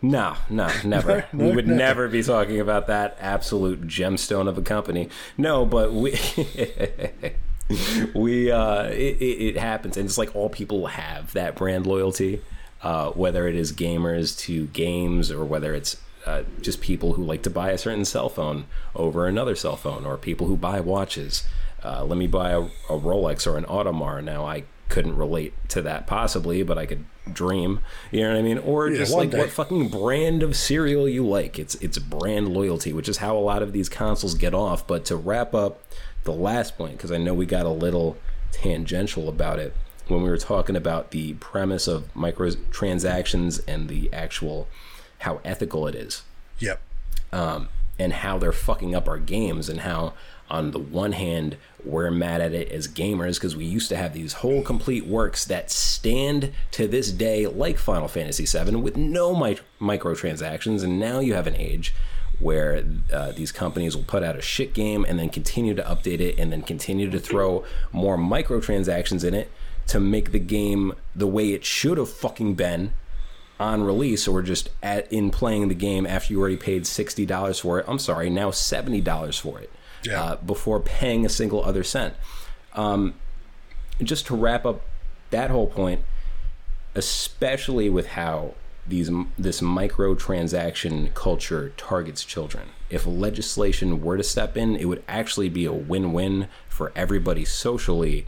No, no, never. No, we would never. never be talking about that absolute gemstone of a company. No, but we we uh, it, it, it happens, and it's like all people have that brand loyalty, uh, whether it is gamers to games or whether it's uh, just people who like to buy a certain cell phone over another cell phone, or people who buy watches. Uh, let me buy a, a Rolex or an Audemars. Now I couldn't relate to that possibly, but I could dream. You know what I mean? Or Yeah, just like day. what fucking brand of cereal you like. It's it's brand loyalty, which is how a lot of these consoles get off. But to wrap up the last point, because I know we got a little tangential about it when we were talking about the premise of microtransactions and the actual how ethical it is Yep. um, and how they're fucking up our games and how on the one hand we're mad at it as gamers because we used to have these whole complete works that stand to this day like final fantasy VII with no mi- microtransactions and now you have an age where uh, these companies will put out a shit game and then continue to update it and then continue to throw more microtransactions in it to make the game the way it should have fucking been on release or just at in playing the game after you already paid sixty dollars for it. I'm sorry, now seventy dollars for it Yeah. uh, before paying a single other cent. Um, just to wrap up that whole point, especially with how these this microtransaction culture targets children. If legislation were to step in, it would actually be a win-win for everybody socially,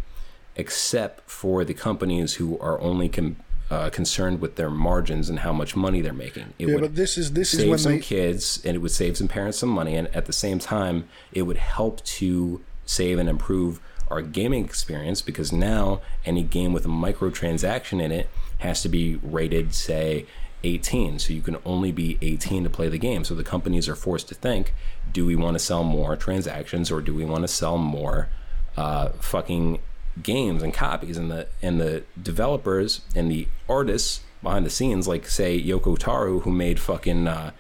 except for the companies who are only com- uh, concerned with their margins and how much money they're making. It Yeah, would but this is this is save when some they kids and it would save some parents some money and at the same time it would help to save and improve our gaming experience because now any game with a microtransaction in it has to be rated say 18 so you can only be 18 to play the game so the companies are forced to think do we want to sell more transactions or do we want to sell more uh, fucking games and copies and the and the developers and the artists behind the scenes like say Yoko Taro who made fucking uh,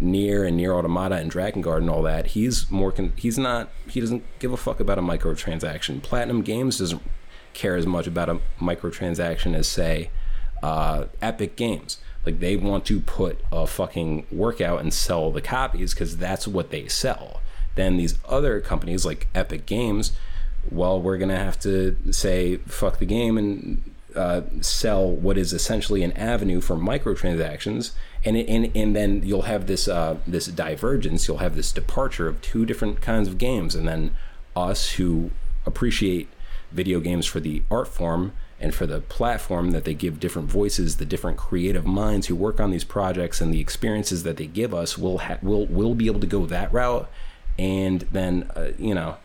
NieR and NieR Automata and Drakengard and all that he's more con- he's not he doesn't give a fuck about a microtransaction. Platinum Games doesn't care as much about a microtransaction as say uh, Epic Games. Like they want to put a fucking workout and sell the copies because that's what they sell. Then these other companies like Epic Games well, we're going to have to say fuck the game and uh, sell what is essentially an avenue for microtransactions, and and and then you'll have this uh, this divergence. You'll have this departure of two different kinds of games, and then us who appreciate video games for the art form and for the platform that they give different voices, the different creative minds who work on these projects, and the experiences that they give us, will ha- will will be able to go that route, and then uh, you know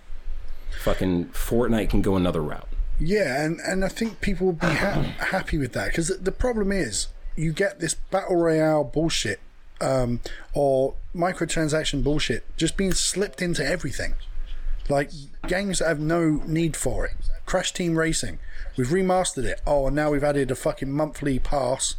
fucking Fortnite can go another route. Yeah, and, and I think people will be ha- happy with that because the, problem is you get this battle royale bullshit um, or microtransaction bullshit just being slipped into everything. Like games that have no need for it. Crash Team Racing, we've remastered it. Oh, and now we've added a fucking monthly pass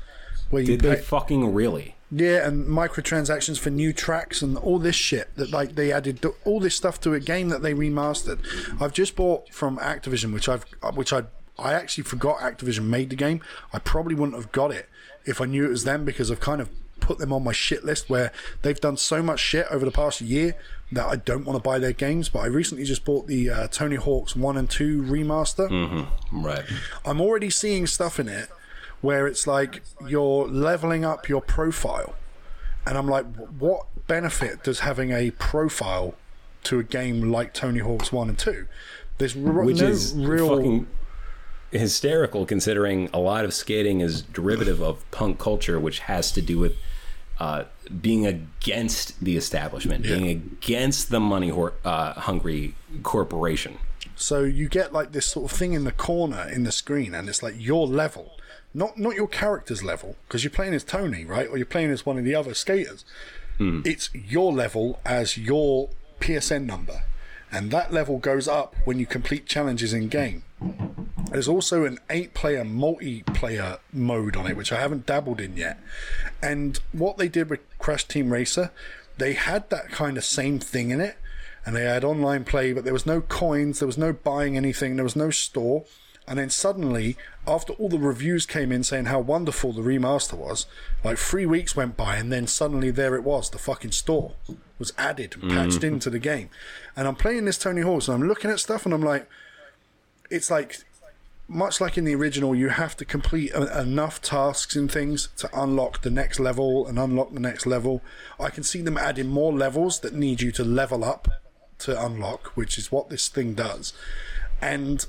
where you Did they fucking really? Yeah, and microtransactions for new tracks and all this shit that like they added all this stuff to a game that they remastered. I've just bought from Activision, which I've which I I actually forgot Activision made the game. I probably wouldn't have got it if I knew it was them because I've kind of put them on my shit list where they've done so much shit over the past year that I don't want to buy their games. But I recently just bought the uh, Tony Hawk's One and Two remaster. Mm-hmm. Right. I'm already seeing stuff in it where it's like you're leveling up your profile, and I'm like, what benefit does having a profile to a game like Tony Hawk's One and Two? There's r- which no is real. fucking hysterical considering a lot of skating is derivative of punk culture which has to do with uh, being against the establishment being against the money hor- uh, hungry corporation So you get like this sort of thing in the corner in the screen, and it's like your level, not not your character's level, because you're playing as Tony, right, or you're playing as one of the other skaters. Hmm. It's your level as your PSN number, and that level goes up when you complete challenges in game. There's also an eight-player multiplayer mode on it, which I haven't dabbled in yet. And what they did with Crash Team Racer, they had that kind of same thing in it, and they had online play, but there was no coins, there was no buying anything, there was no store. And then suddenly, after all the reviews came in saying how wonderful the remaster was, like three weeks went by, and then suddenly there it was, the fucking store was added, and patched mm-hmm. into the game. And I'm playing this Tony Hawk's, and I'm looking at stuff, and I'm like, it's like much like in the original, you have to complete a- enough tasks and things to unlock the next level and unlock the next level. I can see them adding more levels that need you to level up to unlock, which is what this thing does. And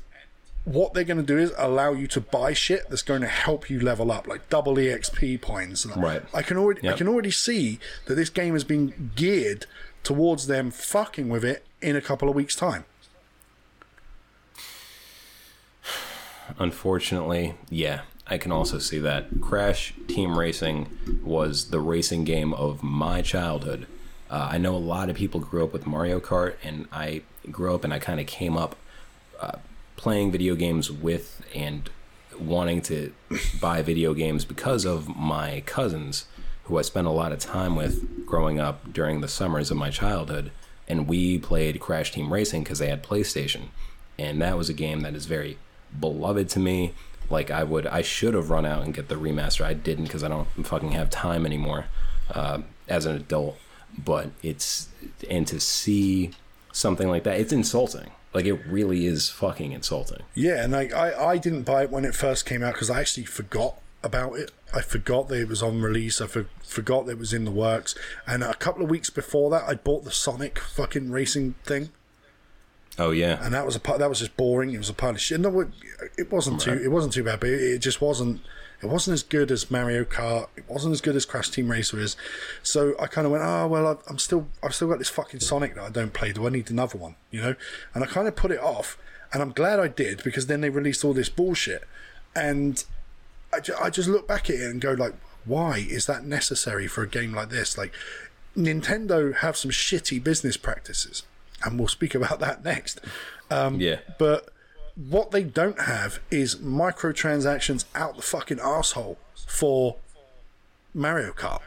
what they're going to do is allow you to buy shit that's going to help you level up, like double EXP points. Right. I can already I can already see that this game has been geared towards them fucking with it in a couple of weeks' time. Unfortunately, yeah, I can also see that. Crash Team Racing was the racing game of my childhood. Uh, I know a lot of people grew up with Mario Kart, and I grew up and I kind of came up uh, playing video games with and wanting to buy video games because of my cousins, who I spent a lot of time with growing up during the summers of my childhood. And we played Crash Team Racing because they had PlayStation. And that was a game that is very beloved to me. Like I would, I should have run out and get the remaster. I didn't because I don't fucking have time anymore uh, as an adult. But it's and to see something like that, it's insulting. Like it really is fucking insulting. Yeah, and like I, I didn't buy it when it first came out because I actually forgot about it. I forgot that it was on release. I for, forgot that it was in the works. And a couple of weeks before that, I bought the Sonic fucking racing thing, Oh yeah, and that was a part that was just boring. It was a pile of shit. No, it, it wasn't too. It wasn't too bad, but it, it just wasn't. It wasn't as good as Mario Kart. It wasn't as good as Crash Team Racer is. So I kind of went, oh well, I've, I'm still, I've still got this fucking Sonic that I don't play. Do I need another one? You know? And I kind of put it off, and I'm glad I did because then they released all this bullshit, and I, ju- I just look back at it and go like, why is that necessary for a game like this? Like, Nintendo have some shitty business practices, and we'll speak about that next. Um, yeah. but what they don't have is microtransactions out the fucking asshole for Mario Kart.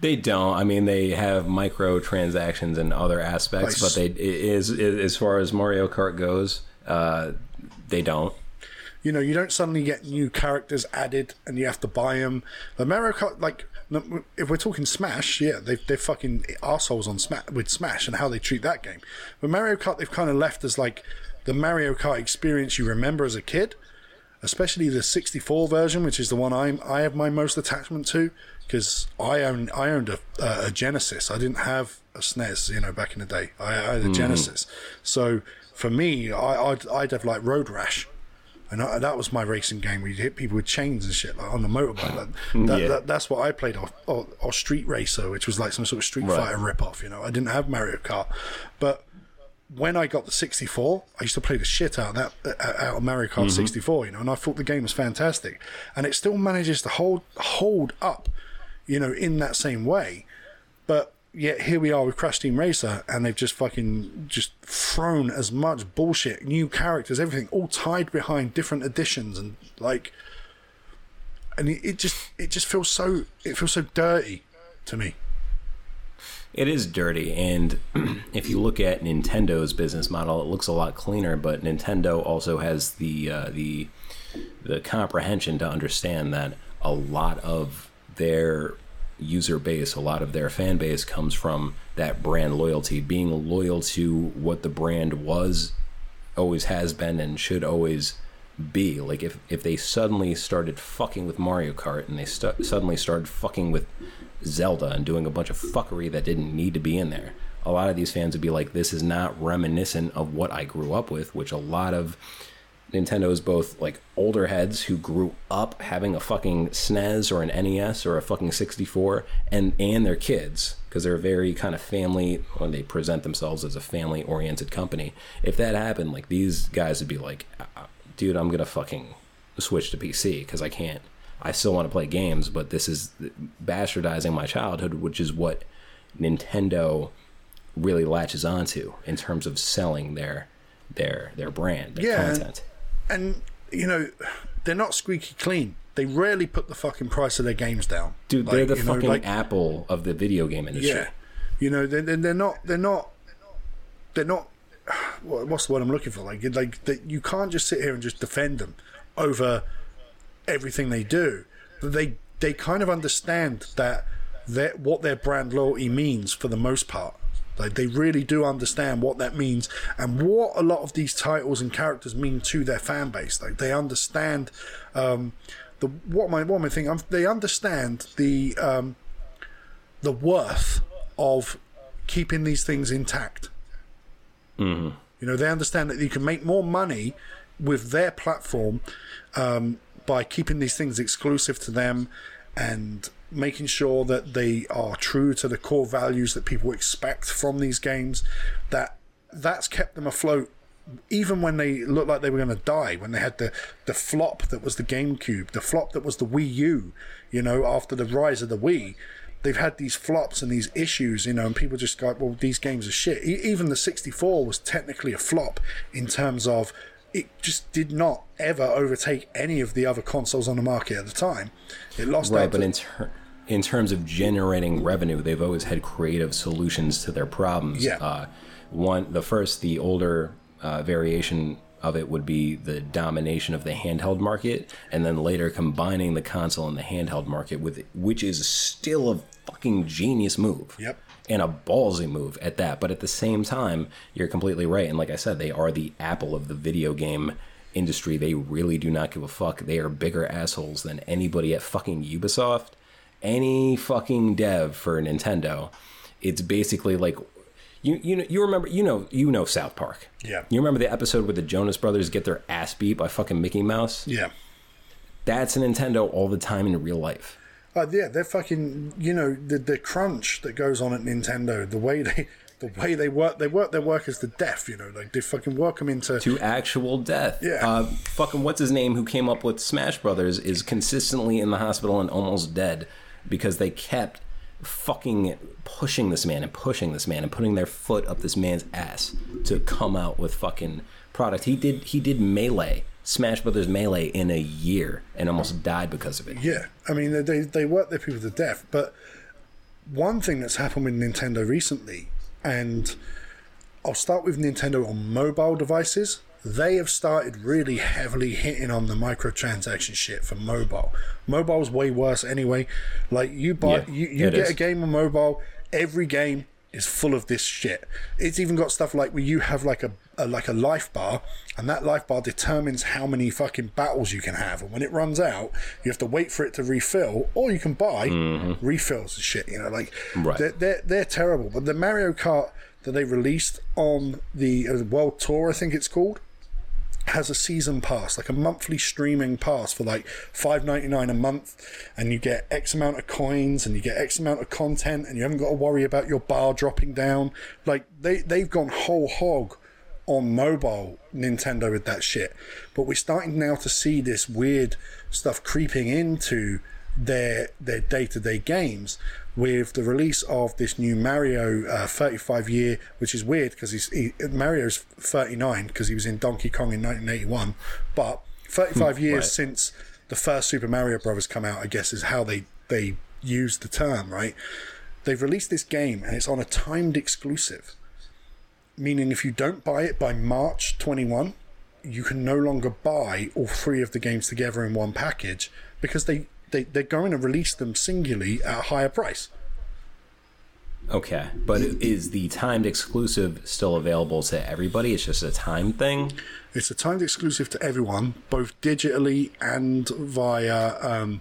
They don't. I mean, they have microtransactions and other aspects, Like but they is, is as far as Mario Kart goes, uh, they don't. You know, you don't suddenly get new characters added and you have to buy them. The Mario Kart, like, if we're talking Smash, yeah, they, they're fucking assholes on Smash with Smash and how they treat that game. But Mario Kart, they've kind of left as like the Mario Kart experience you remember as a kid, especially the 64 version, which is the one I'm, I have my most attachment to because I own I owned a, a Genesis. I didn't have a SNES, you know, back in the day. I, I had a mm-hmm. Genesis, so for me, I, I'd, I'd have like Road Rash. And I, that was my racing game where you hit people with chains and shit like on the motorbike. That, that, Yeah. that, that's what I played off, or, or Street Racer, which was like some sort of Street Right. Fighter rip off. You know, I didn't have Mario Kart, but when I got the 64, I used to play the shit out of that uh, out of Mario Kart 64. You know, and I thought the game was fantastic, and it still manages to hold hold up, you know, in that same way. But yet here we are with Crash Team Racer, and they've just fucking just thrown as much bullshit, new characters, everything, all tied behind different editions, and like, and it, it just it just feels so it feels so dirty to me. It is dirty, and if you look at Nintendo's business model, it looks a lot cleaner. But Nintendo also has the uh, the the comprehension to understand that a lot of their user base, a lot of their fan base, comes from that brand loyalty, being loyal to what the brand was, always has been, and should always be. Like if if they suddenly started fucking with Mario Kart and they st- suddenly started fucking with Zelda and doing a bunch of fuckery that didn't need to be in there. A lot of these fans would be like, "This is not reminiscent of what I grew up with," which a lot of Nintendo's both like older heads who grew up having a fucking SNES or an NES or a fucking 64 and and their kids because they're very kind of family when they present themselves as a family oriented company. If that happened, like these guys would be like, "Uh, dude, I'm gonna fucking switch to PC because I can't. I still want to play games, but this is bastardizing my childhood, which is what Nintendo really latches onto in terms of selling their their their brand, their Yeah. content. And you know, they're not squeaky clean. They rarely put the fucking price of their games down. Dude, Like, they're the you know, fucking like- Apple of the video game industry. Yeah, you know, they're, they're not they're not they're not. What's the word I'm looking for? Like, like that you can't just sit here and just defend them over everything they do. But they they kind of understand that that what their brand loyalty means for the most part. Like they really do understand what that means and what a lot of these titles and characters mean to their fan base. Like they understand um, the what my what am I thinking? Um, They understand the um, the worth of keeping these things intact. You know, they understand that you can make more money with their platform um, by keeping these things exclusive to them and making sure that they are true to the core values that people expect from these games. That that's kept them afloat even when they looked like they were going to die, when they had the, the flop that was the GameCube, the flop that was the Wii U, you know, after the rise of the Wii, they've had these flops and these issues, you know, and people just go, well, these games are shit. E- even the 64 was technically a flop in terms of it just did not ever overtake any of the other consoles on the market at the time. It lost Right, out but to- in ter- in terms of generating revenue, they've always had creative solutions to their problems. Yeah. Uh, one, the first, the older uh, variation of it would be the domination of the handheld market, and then later combining the console and the handheld market with, which is still a fucking genius move. Yep. And a ballsy move at that. But at the same time, you're completely right. And like I said, they are the Apple of the video game industry. They really do not give a fuck. They are bigger assholes than anybody at fucking Ubisoft, any fucking dev for Nintendo. It's basically like you you know you remember you know you know South Park. Yeah. You remember the episode where the Jonas Brothers get their ass beat by fucking Mickey Mouse? yeah. That's a Nintendo all the time in real life. Uh, yeah, they're fucking. You know the the crunch that goes on at Nintendo, the way they the way they work, they work their workers to death. You know, like they fucking work them into. to actual death. Yeah. Uh, fucking what's his name who came up with Smash Brothers is consistently in the hospital and almost dead because they kept fucking pushing this man and pushing this man and putting their foot up this man's ass to come out with fucking product. He did he did Melee, Smash Brothers Melee in a year and almost died because of it. Yeah, I mean they- they they work their people to death. But one thing that's happened with Nintendo recently, and I'll start with Nintendo on mobile devices. They have started really heavily hitting on the microtransaction shit for mobile. Mobile's way worse anyway. Like you buy, Yeah, you, you get is. a game on mobile. Every game is full of this shit. It's even got stuff like where you have like a, a like a life bar, and that life bar determines how many fucking battles you can have. And when it runs out, you have to wait for it to refill, or you can buy refills and shit. You know, like Mm-hmm. Right. they're, they're they're terrible. But the Mario Kart that they released on the uh, World Tour, I think it's called, has a season pass, like a monthly streaming pass for like five ninety nine a month, and you get X amount of coins and you get X amount of content, and you haven't got to worry about your bar dropping down. Like they they've gone whole hog on mobile Nintendo with that shit, but we're starting now to see this weird stuff creeping into their their day to day games with the release of this new Mario uh, 35 year, which is weird because he's he, Mario's 39 because he was in Donkey Kong in 1981, but 35 years Right. since the first Super Mario Brothers come out, I guess is how they they use the term, right? They've released this game and it's on a timed exclusive, meaning if you don't buy it by March 21, you can no longer buy all three of the games together in one package because they, they they're going to release them singularly at a higher price. Okay, but is the timed exclusive still available to everybody? It's just a time thing. It's a timed exclusive to everyone, both digitally and via um,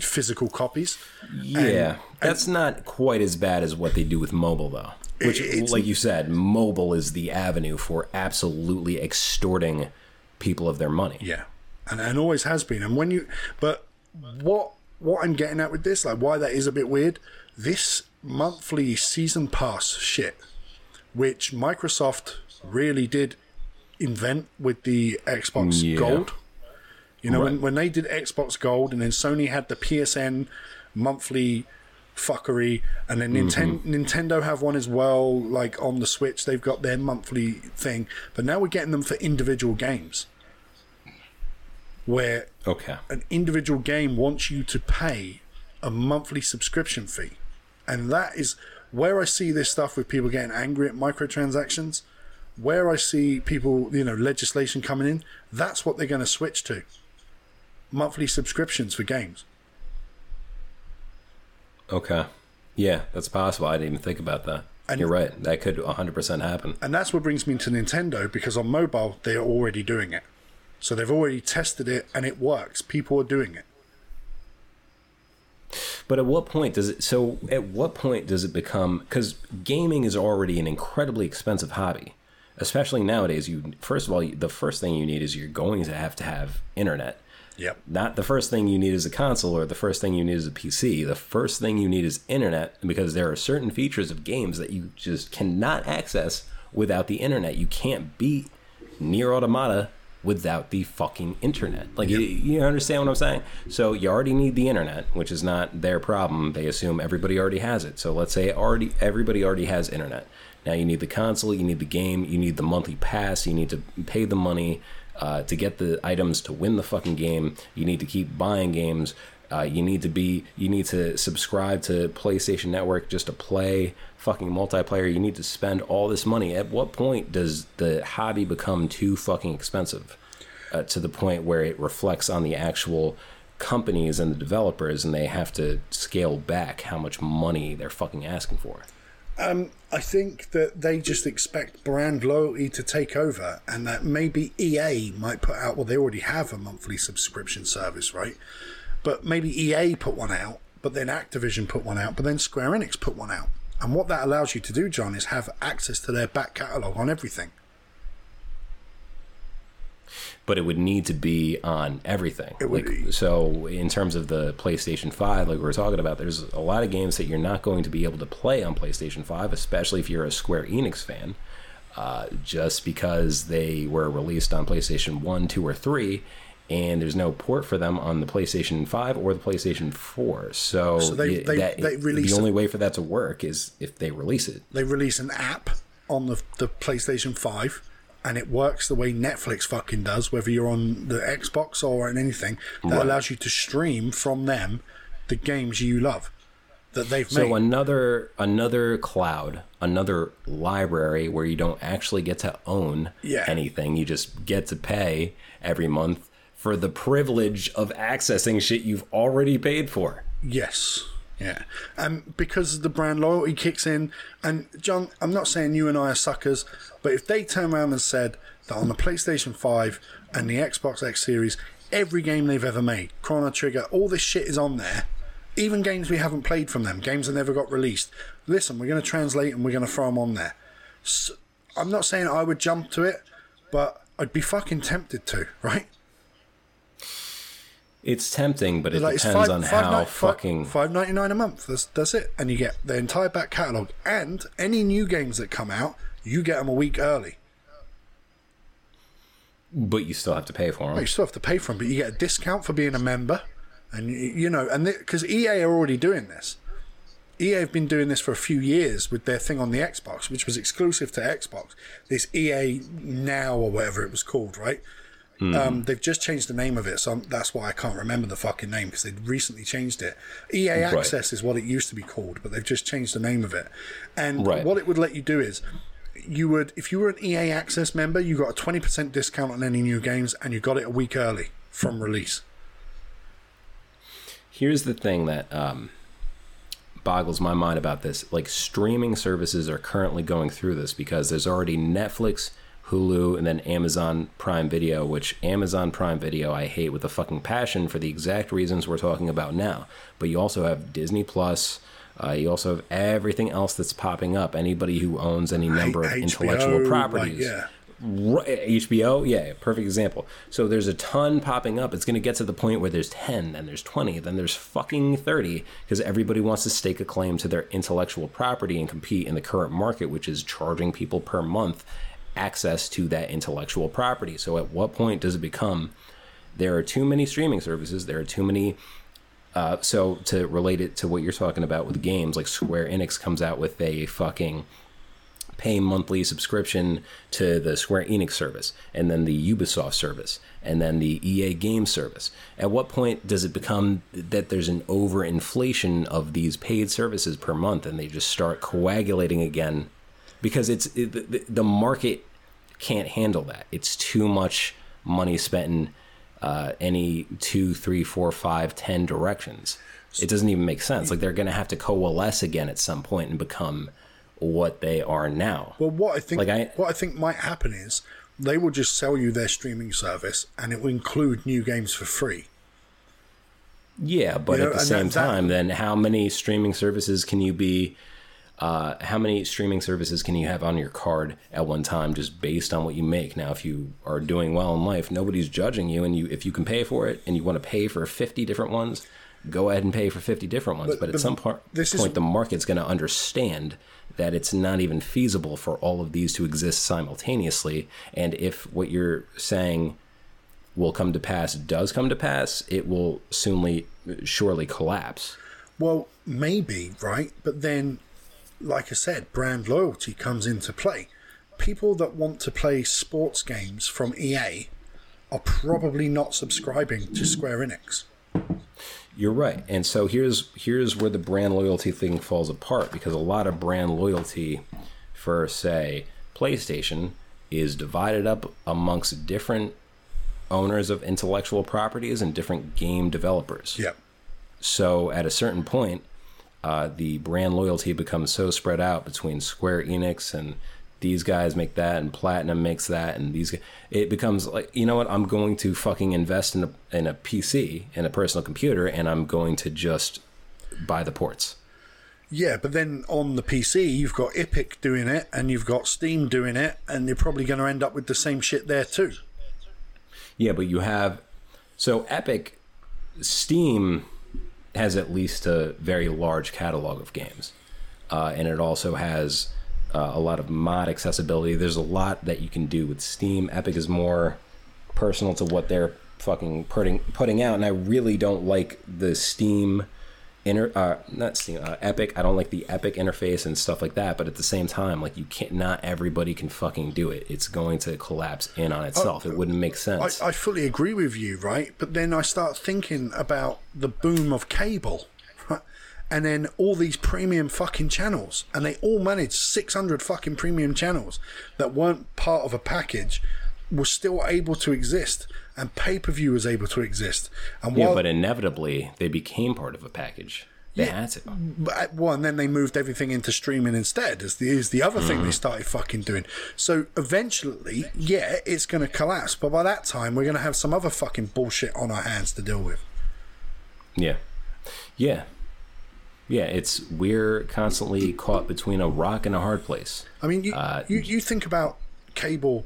physical copies. Yeah, that's not quite as bad as what they do with mobile, though. Which, it's- like you said, mobile is the avenue for absolutely extorting people of their money. Yeah, and and always has been. And when you, but what what I'm getting at with this, like why that is a bit weird, this monthly season pass shit, which Microsoft really did invent with the Xbox mm, Yeah. Gold. You know, when, Right. when they did Xbox Gold, and then Sony had the PSN monthly fuckery, and then Ninten- mm-hmm. Nintendo have one as well. Like on the Switch, they've got their monthly thing, but now we're getting them for individual games, where Okay. an individual game wants you to pay a monthly subscription fee, and that is where I see this stuff with people getting angry at microtransactions. Where I see people, you know, legislation coming in, that's what they're going to switch to monthly subscriptions for games. Okay. Yeah, that's possible. I didn't even think about that. And- You're right. That could 100% happen. And that's what brings me to Nintendo because on mobile, they're already doing it. So they've already tested it and it works. People are doing it. But at what point does it? So at what point does it become? Because gaming is already an incredibly expensive hobby, especially nowadays. You first of all, the first thing you need is you're going to have to have internet. Yep. Not the first thing you need is a console or the first thing you need is a PC. The first thing you need is internet because there are certain features of games that you just cannot access without the internet. You can't beat NieR Automata without the fucking internet. Like you, you understand what I'm saying? So you already need the internet, which is not their problem. They assume everybody already has it. So let's say already everybody already has internet. Now you need the console, you need the game, you need the monthly pass, you need to pay the money uh, to get the items to win the fucking game. You need to keep buying games. Uh, you need to be you need to subscribe to PlayStation Network just to play fucking multiplayer. You need to spend all this money. At what point does the hobby become too fucking expensive uh, to the point where it reflects on the actual companies and the developers and they have to scale back how much money they're fucking asking for? I think that they just expect brand loyalty to take over, and that maybe EA might put out. Well, they already have a monthly subscription service, right? But maybe EA put one out, but then Activision put one out, but then Square Enix put one out. And what that allows you to do, John, is have access to their back catalogue on everything. but it would need to be on everything. It would like, be. so in terms of the PlayStation 5, like we were talking about, there's a lot of games that you're not going to be able to play on PlayStation 5, especially if you're a Square Enix fan, uh, just because they were released on PlayStation 1, 2, or 3. And there's no port for them on the PlayStation 5 or the PlayStation 4. So, So they- y- they- that, they released the only it. way for that to work is if they release it. They release an app on the, the PlayStation 5 and it works the way Netflix fucking does, whether you're on the Xbox or on anything, that Right. allows you to stream from them the games you love that they've So made. So another another cloud, another library where you don't actually get to own Yeah. anything. You just get to pay every month for the privilege of accessing shit you've already paid for. Yes. Yeah. And because the brand loyalty kicks in, and John, I'm not saying you and I are suckers, but if they turn around and said that on the PlayStation 5 and the Xbox X Series, every game they've ever made, Chrono Trigger, all this shit is on there, even games we haven't played from them, games that never got released, listen, we're going to translate and we're going to throw them on there. So, I'm not saying I would jump to it, but I'd be fucking tempted to, right? It's tempting, but it Like, depends five- on five how ni- fucking five ninety nine a month. That's that's it, and you get the entire back catalog and any new games that come out. You get them a week early. but you still have to pay for them. You still have to pay for them, but you get a discount for being a member, and you, you know, and because EA are already doing this. EA have been doing this for a few years with their thing on the Xbox, which was exclusive to Xbox. This EA Now or whatever it was called, right? Um, they've just changed the name of it, so I'm- that's why I can't remember the fucking name because they recently changed it. EA Right. Access is what it used to be called, but they've just changed the name of it. And Right. what it would let you do is, you would, if you were an EA Access member, you got a twenty percent discount on any new games, and you got it a week early from release. Here's the thing that um, boggles my mind about this. Like streaming services are currently going through this because there's already Netflix, Hulu, and then Amazon Prime Video, which Amazon Prime Video I hate with a fucking passion for the exact reasons we're talking about now. But you also have Disney Plus. Uh, you also have everything else that's popping up. Anybody who owns any number of HBO, intellectual like, properties. yeah. Right, HBO, yeah, perfect example. So there's a ton popping up. It's going to get to the point where there's 10, then there's 20, then there's fucking 30 because everybody wants to stake a claim to their intellectual property and compete in the current market, which is charging people per month access to that intellectual property. So at what point does it become there are too many streaming services, there are too many uh, so to relate it to what you're talking about with games, like Square Enix comes out with a fucking pay monthly subscription to the Square Enix service, and then the Ubisoft service, and then the EA game service. At what point does it become that there's an overinflation of these paid services per month, and they just start coagulating again? Because it's it, the, the market can't handle that. It's too much money spent in uh, any two, three, four, five, ten directions. It doesn't even make sense. Like they're going to have to coalesce again at some point and become what they are now. Well, what I think Like, I- what I think might happen is they will just sell you their streaming service, and it will include new games for free. Yeah, but You know, at the same that- time, then how many streaming services can you be? Uh, how many streaming services can you have on your card at one time, just based on what you make? Now, if you are doing well in life, nobody's judging you, and you if you can pay for it, and you want to pay for fifty different ones, go ahead and pay for fifty different ones. But, at but some part, this is- point, the market's going to understand that it's not even feasible for all of these to exist simultaneously. And if what you're saying will come to pass does come to pass, it will soonly, surely collapse. Well, maybe, right? But then, like I said, brand loyalty comes into play. People that want to play sports games from EA are probably not subscribing to Square Enix. You're right. And so here's here's where the brand loyalty thing falls apart because a lot of brand loyalty for say PlayStation is divided up amongst different owners of intellectual properties and different game developers. Yep. So at a certain point, uh, the brand loyalty becomes so spread out between Square Enix and these guys make that and Platinum makes that and these it becomes like you know what I'm going to fucking invest in a in a PC in a personal computer and I'm going to just buy the ports. Yeah, but then on the PC, you've got Epic doing it, and you've got Steam doing it, and you're probably going to end up with the same shit there too. Yeah, but you have so Epic Steam has at least a very large catalog of games, uh, and it also has uh, a lot of mod accessibility. There's a lot that you can do with Steam. Epic is more personal to what they're fucking putting putting out, and I really don't like the Steam. Inter, uh, not uh, Epic. I don't like the Epic interface and stuff like that. But at the same time, like you can't. Not everybody can fucking do it. It's going to collapse in on itself. it wouldn't make sense. I, I fully agree with you, right? But then I start thinking about the boom of cable, right? and then all these premium fucking channels, and they all managed 600 fucking premium channels that weren't part of a package, were still able to exist, and pay per view was able to exist. And Yeah, while, but inevitably they became part of a package. They Yeah. had to. Mm, but uh, well, and then they moved everything into streaming instead. Is the is the other thing they mm. started fucking doing. So eventually, yeah, it's going to collapse. But by that time, we're going to have some other fucking bullshit on our hands to deal with. Yeah, yeah, yeah. It's we're constantly caught between a rock and a hard place. I mean, you Uh, you, you think about cable,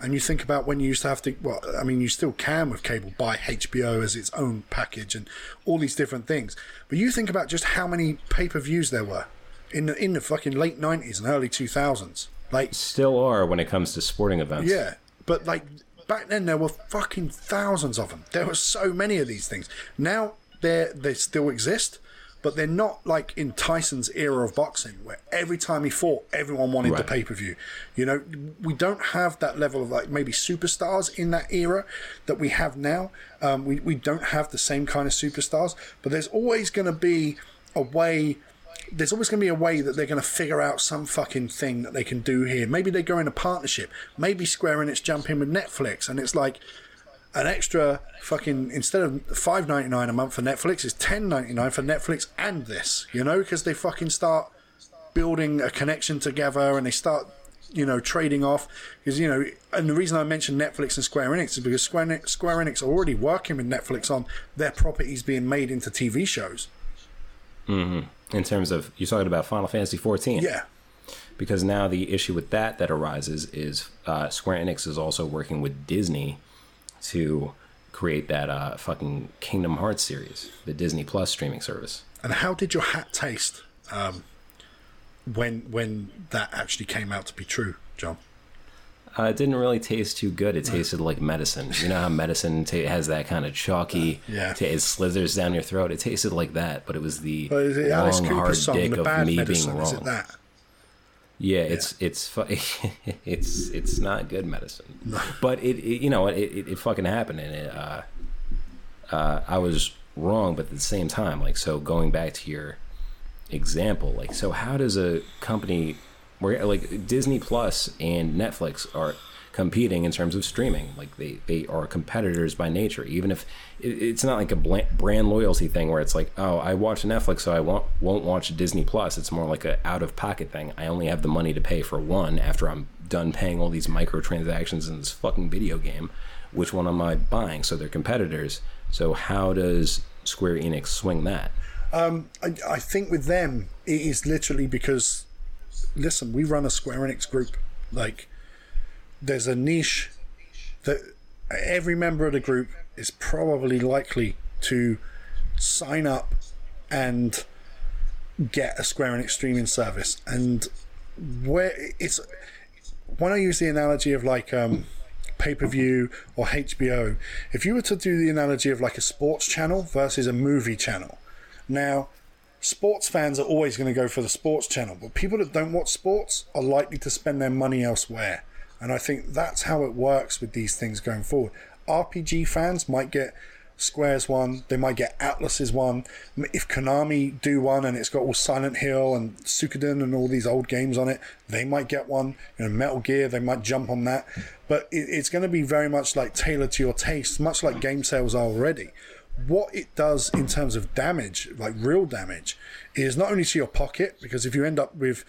and you think about when you used to have to. Well, I mean, you still can with cable buy HBO as its own package and all these different things. But you think about just how many pay per views there were in the in the fucking late nineties and early two thousands. Like Still are when it comes to sporting events. Yeah, but like back then there were fucking thousands of them. There were so many of these things. Now they they still exist, but they're not like in Tyson's era of boxing where every time he fought, everyone wanted the pay per view. You know, we don't have that level of like maybe superstars in that era that we have now. Um, we we don't have the same kind of superstars, but there's always going to be a way there's always going to be a way that they're going to figure out some fucking thing that they can do here. Maybe they go in a partnership. Maybe Square Enix jump in with Netflix, and it's like, an extra fucking instead of five ninety nine a month for Netflix, it's ten ninety nine for Netflix and this. You know, because they fucking start building a connection together and they start you know trading off because you know and the reason i mentioned netflix and square enix is because square enix, square enix are already working with netflix on their properties being made into tv shows mhm in terms of you're talking about Final Fantasy 14. yeah Because now the issue with that that arises is uh, Square Enix is also working with Disney to create that uh, fucking Kingdom Hearts series, the Disney Plus streaming service. and how did your hat taste um, when when that actually came out to be true john Uh, it didn't really taste too good. It tasted like medicine. You know how medicine ta- has that kind of chalky, Yeah. ta- it slithers down your throat. It tasted like that, but it was the long, hard dick of me being medicine wrong. That Yeah, it's it's it's it's not good medicine, but it, it you know it, it it fucking happened and it uh uh I was wrong, but at the same time, like so going back to your example, like so how does a company where like Disney Plus and Netflix are competing in terms of streaming. Like they they are competitors by nature. Even if it, it's not like a brand loyalty thing where it's like oh i watch netflix so i won't won't watch disney plus. It's more like a out of pocket thing. I only have the money to pay for one after i'm done paying all these microtransactions in this fucking video game which one am i buying? So they're competitors. So how does square enix swing that? Um, I, I think with them it is literally because listen we run a square enix group like there's a niche that every member of the group is probably likely to sign up and get a square enix streaming service. And where it's when i use the analogy of like um pay-per-view or hbo if you were to do the analogy of like a sports channel versus a movie channel. Now sports fans are always going to go for the sports channel, but people that don't watch sports are likely to spend their money elsewhere. And I think that's how it works with these things going forward. RPG fans might get Squares one, they might get Atlus's one. If Konami do one and it's got all Silent Hill and Suikoden and all these old games on it, they might get one. You know, Metal Gear, they might jump on that. But it, it's going to be very much like tailored to your taste, much like game sales are already what it does in terms of damage, like real damage, is not only to your pocket, because if you end up with,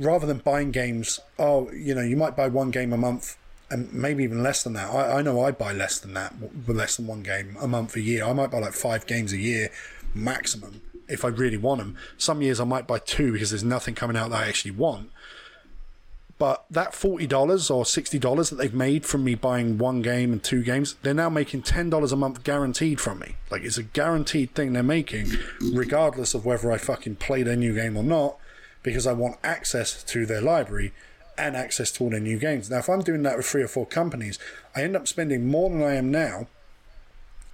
rather than buying games, oh, you know, you might buy one game a month and maybe even less than that. I, I know I buy less than that, less than one game a month a year. I might buy like five games a year maximum if I really want them. Some years I might buy two because there's nothing coming out that I actually want. But that forty dollars or sixty dollars that they've made from me buying one game and two games, they're now making ten dollars a month guaranteed from me. Like it's a guaranteed thing they're making, regardless of whether I fucking play their new game or not, because I want access to their library and access to all their new games. Now, if I'm doing that with three or four companies, I end up spending more than I am now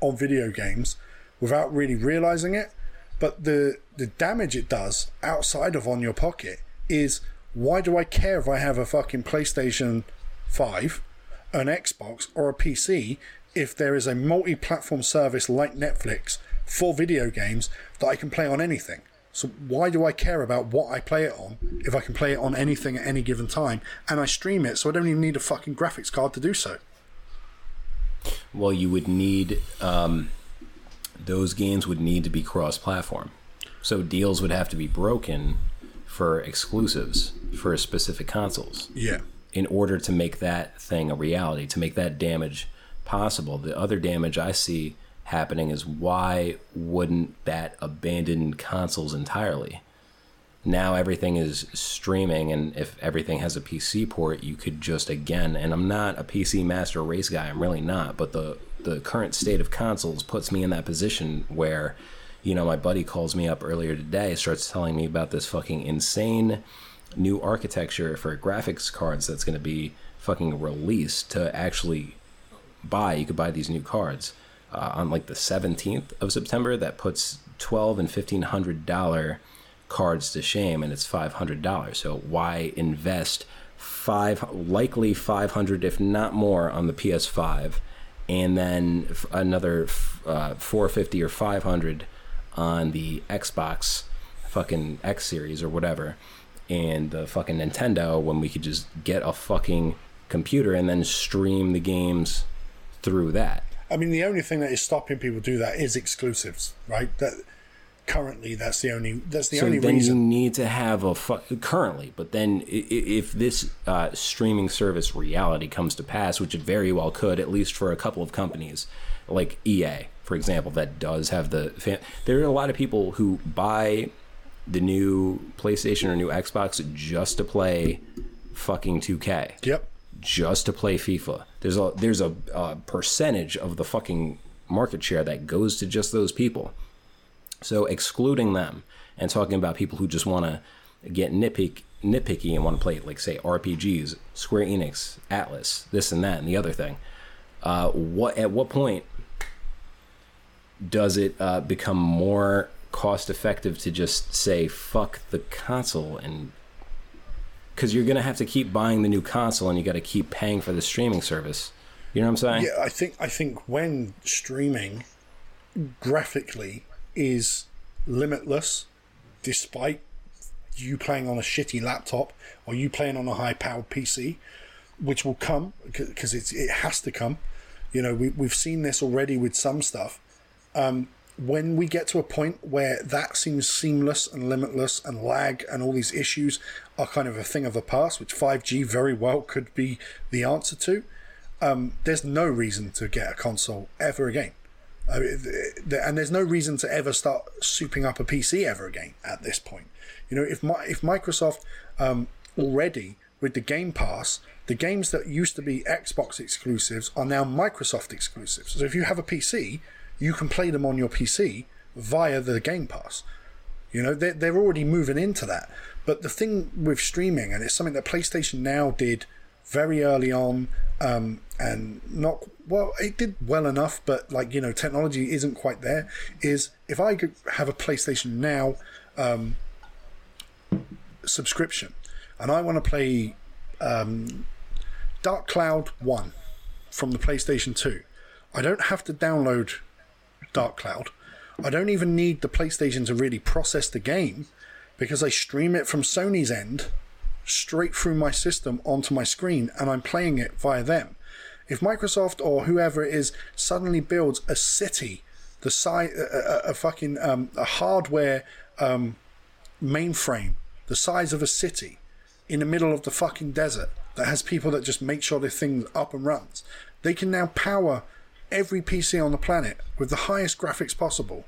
on video games without really realizing it. But the the damage it does outside of on your pocket is why do I care if I have a fucking PlayStation 5, an Xbox, or a PC if there is a multi platform service like Netflix for video games that I can play on anything? So why do I care about what I play it on if I can play it on anything at any given time and I stream it so I don't even need a fucking graphics card to do so? well you would need um, those games would need to be cross-platform so deals would have to be broken for exclusives for specific consoles Yeah. in order to make that thing a reality, to make that damage possible. The other damage I see happening is why wouldn't that abandon consoles entirely? Now everything is streaming, and if everything has a PC port, you could just again. And I'm not a PC master race guy. I'm really not. But the the current state of consoles puts me in that position where, you know, my buddy calls me up earlier today, starts telling me about this fucking insane new architecture for graphics cards that's going to be fucking released to actually buy. You could buy these new cards uh, on like the 17th of September. That puts 12 and 1500 dollar cards to shame, and it's 500 dollars. So why invest five likely 500 if not more on the PS5, and then another uh, 450 or 500 on the Xbox fucking X series or whatever and the fucking Nintendo when we could just get a fucking computer and then stream the games through that. I mean, the only thing that is stopping people do that is exclusives, right? That currently that's the only that's the so only then reason. you need to have a fu- currently but then if this uh, streaming service reality comes to pass which it very well could at least for a couple of companies like ea for example that does have the fan- there are a lot of people who buy the new playstation or new xbox just to play fucking 2k Yep. Just to play FIFA. There's a there's a, a percentage of the fucking market share that goes to just those people. So excluding them and talking about people who just want to get nitpick nitpicky and want to play like say RPGs, Square Enix, Atlus, this and that and the other thing. Uh, what at what point does it uh, become more cost effective to just say fuck the console and because you're gonna have to keep buying the new console and you got to keep paying for the streaming service. You know what I'm saying? Yeah, I think I think when streaming graphically is limitless, despite you playing on a shitty laptop or you playing on a high-powered PC, which will come because it has to come. You know, we we've seen this already with some stuff. Um, when we get to a point where that seems seamless and limitless and lag and all these issues are kind of a thing of the past, which 5G very well could be the answer to, um, there's no reason to get a console ever again. Uh, th- and there's no reason to ever start souping up a PC ever again at this point. You know, if my, if Microsoft um, already with the Game Pass, the games that used to be Xbox exclusives are now Microsoft exclusives. So if you have a PC, you can play them on your PC via the Game Pass. You know, they're, they're already moving into that. But the thing with streaming, and it's something that PlayStation Now did very early on, um, and not well, it did well enough, but like, you know, technology isn't quite there. Is if I could have a PlayStation Now um, subscription and I want to play um, Dark Cloud 1 from the PlayStation 2, I don't have to download Dark Cloud. I don't even need the PlayStation to really process the game because I stream it from Sony's end straight through my system onto my screen and I'm playing it via them. If Microsoft or whoever it is suddenly builds a city, the size, a, a, a fucking um, a hardware um, mainframe the size of a city in the middle of the fucking desert that has people that just make sure the thing's up and runs, they can now power every PC on the planet with the highest graphics possible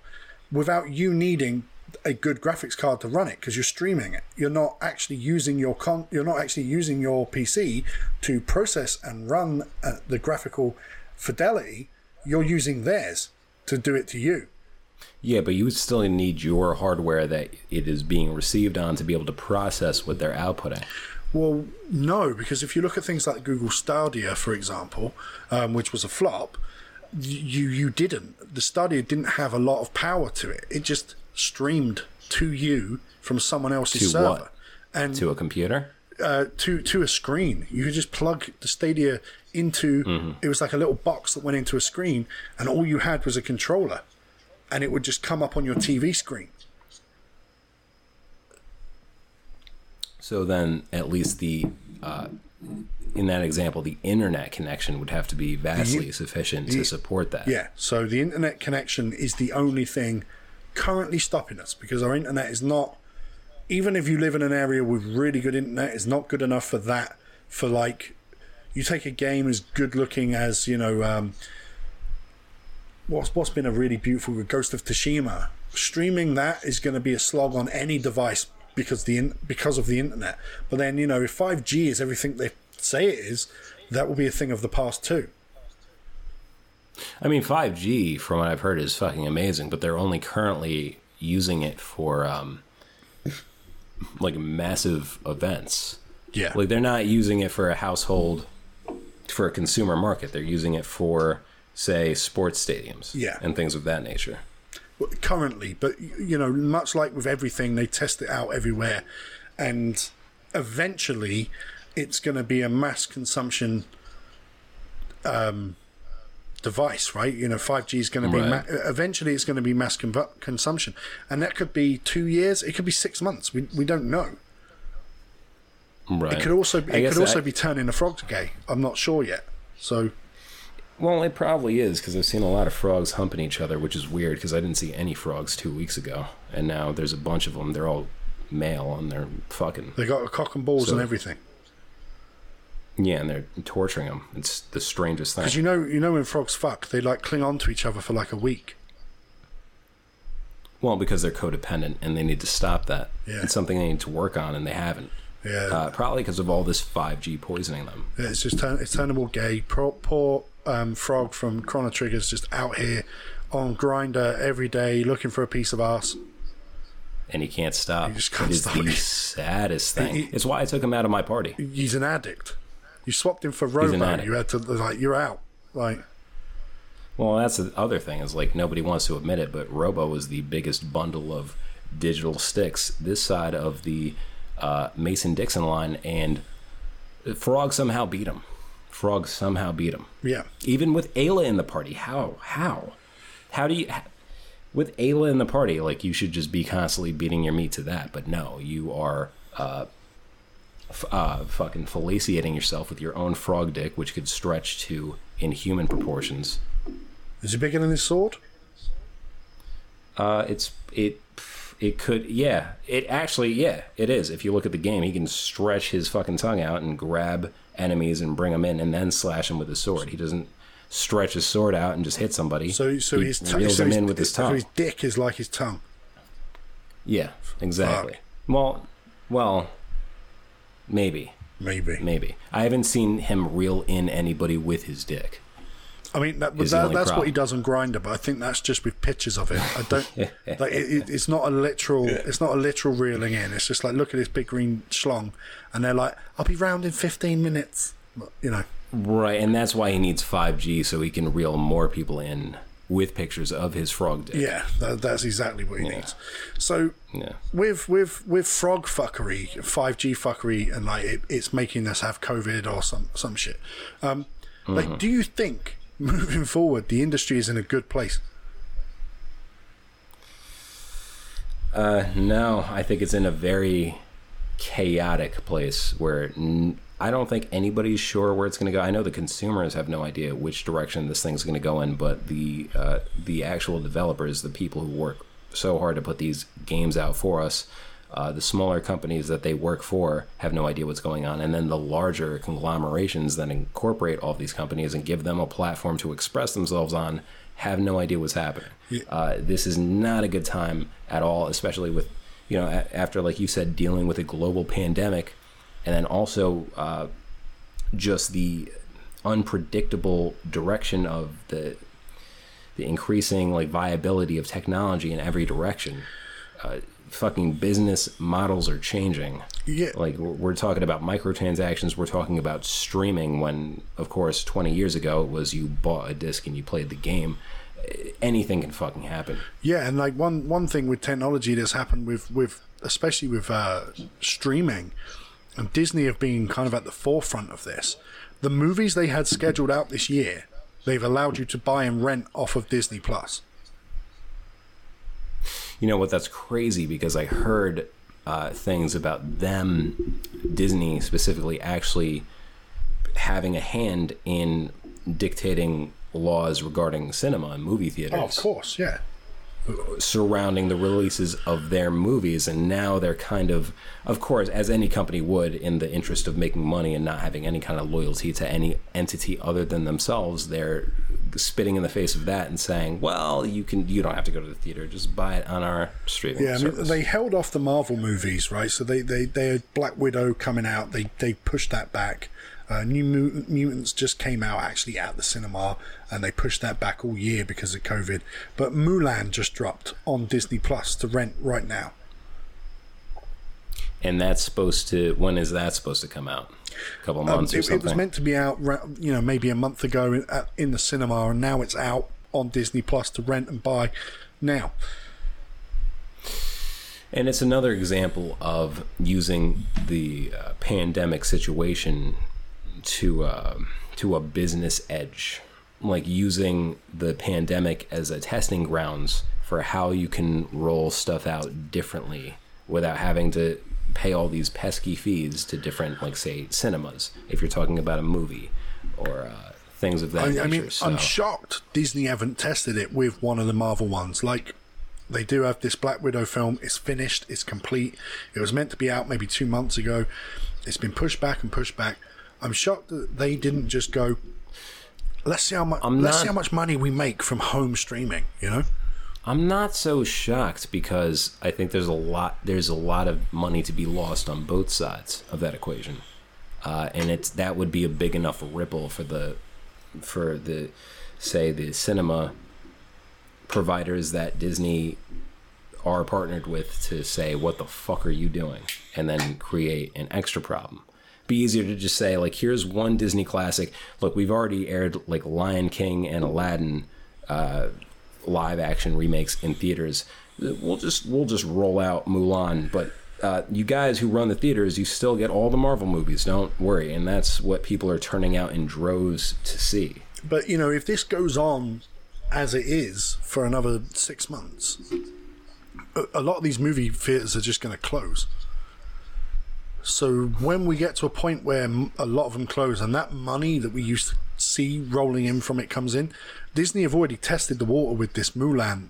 without you needing a good graphics card to run it because you're streaming it. You're not actually using your con- you're not actually using your PC to process and run uh, the graphical fidelity. You're using theirs to do it to you. Yeah, but you would still need your hardware that it is being received on to be able to process what they're outputting. Well, no, because if you look at things like Google Stadia, for example, um, which was a flop, you you didn't. The Stadia didn't have a lot of power to it. It just streamed to you from someone else's To server, what? and To a computer? uh, to to a screen. You could just plug the Stadia into. Mm-hmm. It was like a little box that went into a screen, and all you had was a controller, and it would just come up on your TV screen. So then, at least the uh, in that example, the internet connection would have to be vastly sufficient to support that. Yeah, so the internet connection is the only thing currently stopping us because our internet is not, even if you live in an area with really good internet, it's not good enough for that. For like, you take a game as good looking as, you know, um, what's, what's been a really beautiful Ghost of Tsushima. Streaming that is going to be a slog on any device because the in, because of the internet. But then you know if 5G is everything they say it is, that will be a thing of the past too. I mean, 5G, from what I've heard, is fucking amazing, but they're only currently using it for um, like massive events. Yeah. Like they're not using it for a household, for a consumer market. They're using it for, say, sports stadiums, Yeah. and things of that nature. currently, but you know, much like with everything, they test it out everywhere, and eventually, it's going to be a mass consumption um, device, right? You know, five G is going to be. Right. Ma- eventually, it's going to be mass con- consumption, and that could be two years. It could be six months. We we don't know. Right. It could also be, it could also I- be turning the frogs gay. I'm not sure yet. So Well, it probably is because I've seen a lot of frogs humping each other, which is weird because I didn't see any frogs two weeks ago, and now there's a bunch of them. They're all male and they're fucking. They got a cock and balls So- and everything. Yeah, and they're torturing them. It's the strangest thing. Because you know, you know when frogs fuck, they like cling on to each other for like a week. Well, because they're codependent and they need to stop that. Yeah. It's something they need to work on, and they haven't. Yeah, Uh, probably because of all this 5G poisoning them. Yeah, it's just turn, it's turnable gay. Poor, poor um, frog from Chrono Trigger's just out here on Grindr every day looking for a piece of ass. And he can't stop. He just can't it stop. the saddest thing. He- it's why I took him out of my party. He's an addict. You swapped him for Robo. You had to like you're out. Like Well, that's the other thing is like nobody wants to admit it, but Robo is the biggest bundle of digital sticks this side of the uh, Mason Dixon line, and Frog somehow beat him. Frog somehow beat him. yeah, even with Ayla in the party. How? How? How do you? With Ayla in the party, like you should just be constantly beating your meat to that. But no, you are uh, uh, fucking fellaciating yourself with your own frog dick, which could stretch to inhuman proportions. is he bigger than his sword? Uh, it's it. It could, yeah. It actually, yeah, it is. If you look at the game, he can stretch his fucking tongue out and grab enemies and bring them in, and then slash them with his sword. He doesn't stretch his sword out and just hit somebody. So so he his tongue, reels so his, in with his so tongue. his dick is like his tongue. Yeah, exactly. Well, well, maybe, Maybe. maybe. I haven't seen him reel in anybody with his dick. I mean, that, Is that, only that's what he does on Grindr, but I think that's just with pictures of it. I don't like it, it, it's not a literal. It's not a literal reeling in. It's just like look at this big green schlong, and they're like, "I'll be round in fifteen minutes." You know, Right, and that's why he needs 5G so he can reel more people in with pictures of his frog dick. yeah, that, that's exactly what he needs. So Yeah. with with with frog fuckery, five G fuckery, and like it, it's making us have COVID or some some shit. Um, like, do you think moving forward the industry is in a good place? Uh, no, I think it's in a very chaotic place where n- I don't think anybody's sure where it's going to go. I know the consumers have no idea which direction this thing's going to go in, but the uh, the actual developers, the people who work so hard to put these games out for us, uh, the smaller companies that they work for have no idea what's going on, and then the larger conglomerations that incorporate all these companies and give them a platform to express themselves on have no idea what's happening. Uh, this is not a good time at all, especially with you know a- after like you said dealing with a global pandemic, and then also uh, just the unpredictable direction of the the increasing like viability of technology in every direction. Uh, fucking business models are changing. Yeah, Like we're talking about microtransactions, we're talking about streaming. When of course, 20 years ago, it was you bought a disc and you played the game. Anything can fucking happen. Yeah, and like one one thing with technology that's happened with with especially with uh, streaming, and Disney have been kind of at the forefront of this. The movies they had scheduled out this year, they've allowed you to buy and rent off of Disney Plus. You know what? That's crazy because I heard uh, things about them, Disney specifically, actually having a hand in dictating laws regarding cinema and movie theaters Oh, of course, yeah. Surrounding the releases of their movies. And now they're kind of, of course, as any company would, in the interest of making money and not having any kind of loyalty to any entity other than themselves, they're spitting in the face of that and saying, "Well, you can, you don't have to go to the theater; just buy it on our streaming Yeah, I mean, they held off the Marvel movies, right? So they they they had Black Widow coming out. They they pushed that back. Uh, New Mutant, Mutants just came out actually at the cinema, and they pushed that back all year because of COVID. But Mulan just dropped on Disney Plus to rent right now. and that's supposed to. When is that supposed to come out? A couple Um, months or it, it was meant to be out, you know, maybe a month ago in, at, in the cinema, and now it's out on Disney Plus to rent and buy now. And it's another example of using the uh, pandemic situation to uh, to a business edge, like using the pandemic as a testing grounds for how you can roll stuff out differently without having to pay all these pesky fees to different, like say, cinemas. If you're talking about a movie or uh, things of that I, nature. I mean, so. I'm shocked Disney haven't tested it with one of the Marvel ones. Like, they do have this Black Widow film. It's finished. It's complete. It was meant to be out maybe two months ago. It's been pushed back and pushed back. I'm shocked that they didn't just go. Let's see how much. Let's not- see how much money we make from home streaming. You know. I'm not so shocked because I think there's a lot there's a lot of money to be lost on both sides of that equation, uh, and it's that would be a big enough ripple for the for the say the cinema providers that Disney are partnered with to say what the fuck are you doing and then create an extra problem be easier to just say like here's one disney classic. Look we've already aired like lion king and aladdin uh, live action remakes in theaters. We'll just we'll just roll out mulan but uh, you guys who run the theaters you still get all the marvel movies. Don't worry. And that's what people are turning out in droves to see. But you know, if this goes on as it is for another six months, a, a lot of these movie theaters are just going to close. So when we get to a point where a lot of them close, and that money that we used to see rolling in from it comes in, Disney have already tested the water with this Mulan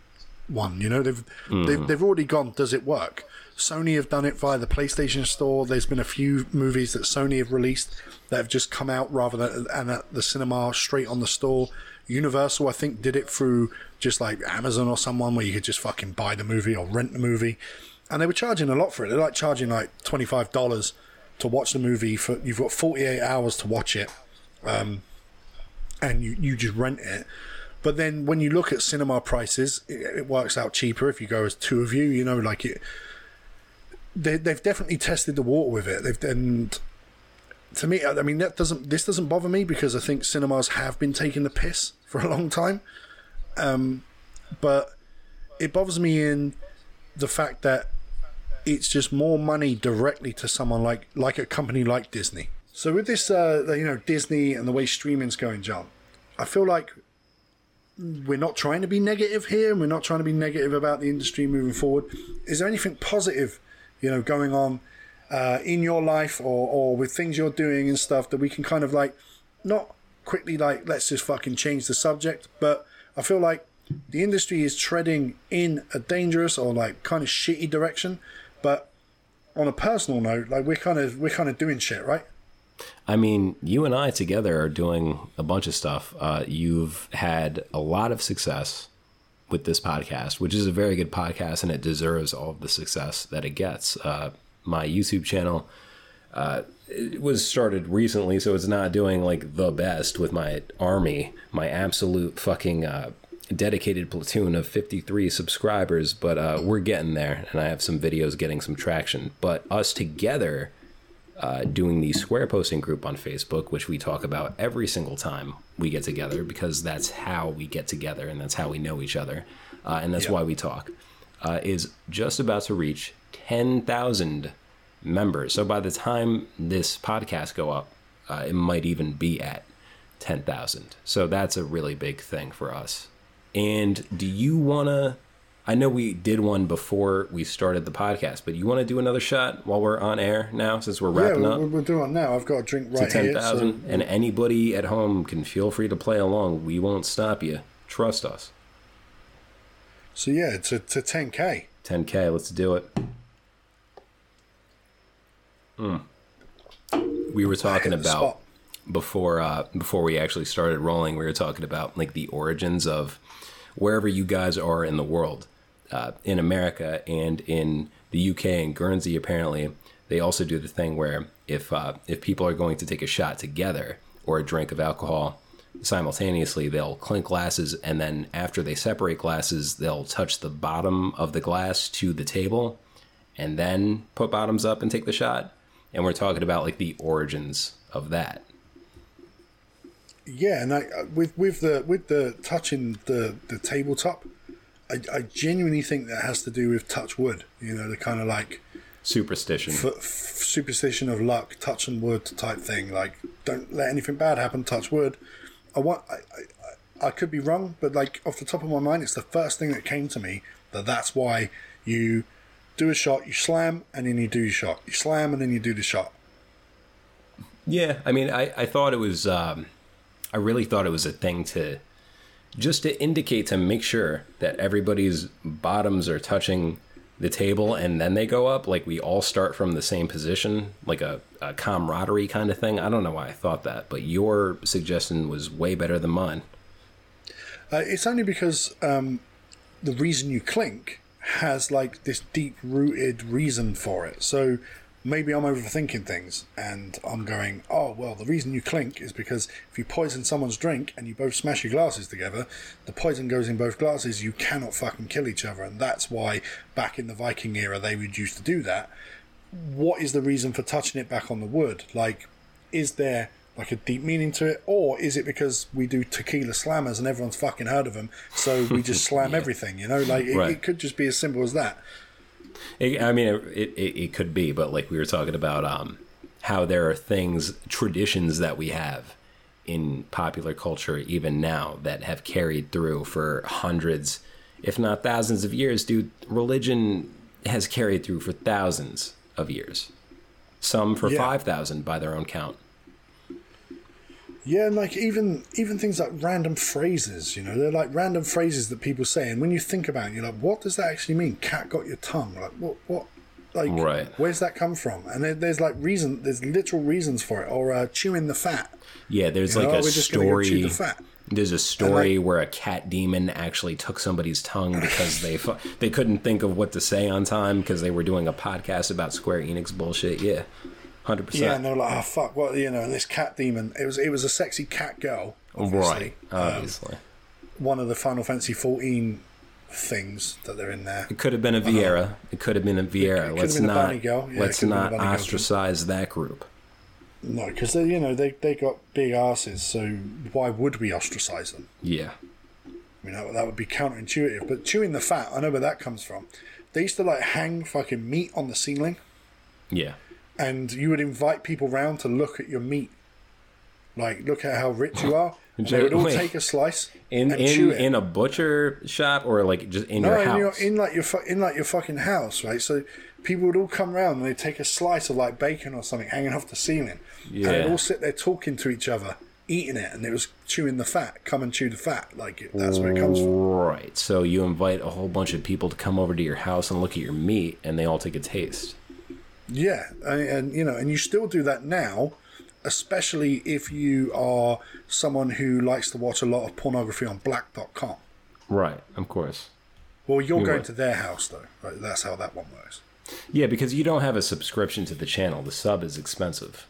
one. You know, they've they've, hmm. they've already gone. Does it work? Sony have done it via the PlayStation Store. There's been a few movies that Sony have released that have just come out rather than and at the cinema straight on the store. Universal, I think, did it through just like Amazon or someone where you could just fucking buy the movie or rent the movie, and they were charging a lot for it. They're like charging like twenty five dollars to watch the movie for you've got forty eight hours to watch it, um, and you you just rent it. But then when you look at cinema prices, it, it works out cheaper if you go as two of you. You know, like it. They, they've definitely tested the water with it. They've and to me, I mean, that doesn't this doesn't bother me because I think cinemas have been taking the piss for a long time. Um, but it bothers me in the fact that it's just more money directly to someone like like a company like Disney. So with this, uh, you know, Disney and the way streaming's going, John, I feel like we're not trying to be negative here, and we're not trying to be negative about the industry moving forward. Is there anything positive, you know, going on uh, in your life or or with things you're doing and stuff that we can kind of like not quickly like let's just fucking change the subject, but I feel like the industry is treading in a dangerous or like kind of shitty direction, but on a personal note, like we're kind of we're kind of doing shit, right? I mean, you and I together are doing a bunch of stuff. Uh, you've had a lot of success with this podcast, which is a very good podcast, and it deserves all of the success that it gets. Uh, my YouTube channel uh, it was started recently, so it's not doing like the best with my army, my absolute fucking uh, dedicated platoon of 53 subscribers, but uh, we're getting there, and I have some videos getting some traction. But us together uh, doing the square posting group on Facebook, which we talk about every single time we get together because that's how we get together and that's how we know each other. Uh, and that's Yeah. why we talk, uh, is just about to reach 10,000 members. So by the time this podcast go up, uh, it might even be at 10,000. So that's a really big thing for us. And do you want to? I know we did one before we started the podcast, but you want to do another shot while we're on air now, since we're wrapping yeah, up we're, doing it now. I've got a drink to right ten here. So, thousand, and anybody at home can feel free to play along. We won't stop you. Trust us. so yeah, to to 10k. 10k, let's do it. Mm. We were talking about. Before uh, before we actually started rolling. We were talking about like the origins of wherever you guys are in the world, uh, in America and in the UK and Guernsey. Apparently, they also do the thing where if uh, if people are going to take a shot together or a drink of alcohol simultaneously, they'll clink glasses, and then after they separate glasses, they'll touch the bottom of the glass to the table, and then put bottoms up and take the shot. And we're talking about like the origins of that. Yeah, and I, uh, with with the with the touching the the tabletop, I, I genuinely think that has to do with touch wood. You know, the kind of like Superstition. f- f- superstition of luck, touch and wood type thing. Like, don't let anything bad happen. Touch wood. I want. I, I, I could be wrong, but like off the top of my mind, it's the first thing that came to me that that's why you do a shot, you slam, and then you do your shot. You slam, and then you do the shot. Yeah, I mean, I, I thought it was um, I really thought it was a thing to just to indicate to make sure that everybody's bottoms are touching the table and then they go up like we all start from the same position like a, a camaraderie kind of thing i don't know why i thought that but your suggestion was way better than mine Uh, it's only because um, the reason you clink has like this deep rooted reason for it. So maybe I'm overthinking things and I'm going, oh, well, the reason you clink is because if you poison someone's drink and you both smash your glasses together, the poison goes in both glasses, you cannot fucking kill each other. And that's why back in the Viking era they would used to do that. What is the reason for touching it back on the wood? Like, is there like a deep meaning to it, or is it because we do tequila slammers and everyone's fucking heard of them, so we just slam everything? You know, like it, Right. it could just be as simple as that. It, I mean, it, it, it could be, but like we were talking about, um, how there are things, traditions that we have in popular culture, even now, that have carried through for hundreds, if not thousands of years. Dude, religion has carried through for thousands of years, some for Yeah. 5,000 by their own count. Yeah, and like even even things like random phrases, you know, they're like random phrases that people say, and when you think about it, you're like, what does that actually mean? Cat got your tongue, like what what. Like, Right. where's that come from? And there, there's like reason, there's literal reasons for it, or uh, chewing the fat. Yeah, there's You like know, a we're just go chew story. the fat. There's a story where a cat demon actually took somebody's tongue because they fu- they couldn't think of what to say on time because they were doing a podcast about Square Enix bullshit. Yeah, hundred Yeah, and they're like, oh fuck, what you know, this cat demon. It was it was a sexy cat girl, obviously. Right, obviously. One of the Final Fantasy 14 things that they're in there. it could have been a Viera. It could have been a Viera. Uh-huh. Let's been not. Yeah, let's not bunny girl ostracize that group. No, because they you know they they got big asses, so why would we ostracize them? Yeah, I mean, that, that would be counterintuitive. But chewing the fat, I know where that comes from. They used to like hang fucking meat on the ceiling, yeah. And you would invite people round to look at your meat. Like, look at how rich you are. And they would all Wait. take a slice In and chew in it. in a butcher shop or like just in no, your in, your, house. in like your fu- in like your fucking house, right? So people would all come round and they'd take a slice of like bacon or something hanging off the ceiling, and they'd all sit there talking to each other, eating it, and it was chewing the fat. Come and chew the fat, like it, that's where it comes from. Right. So you invite a whole bunch of people to come over to your house and look at your meat, and they all take a taste. Yeah, and, and you know, and you still do that now, especially if you are someone who likes to watch a lot of pornography on Blacked.com. Right. Of course. Well, you're going would. to their house though. Right? That's how that one works. Yeah, because you don't have a subscription to the channel. The sub is expensive,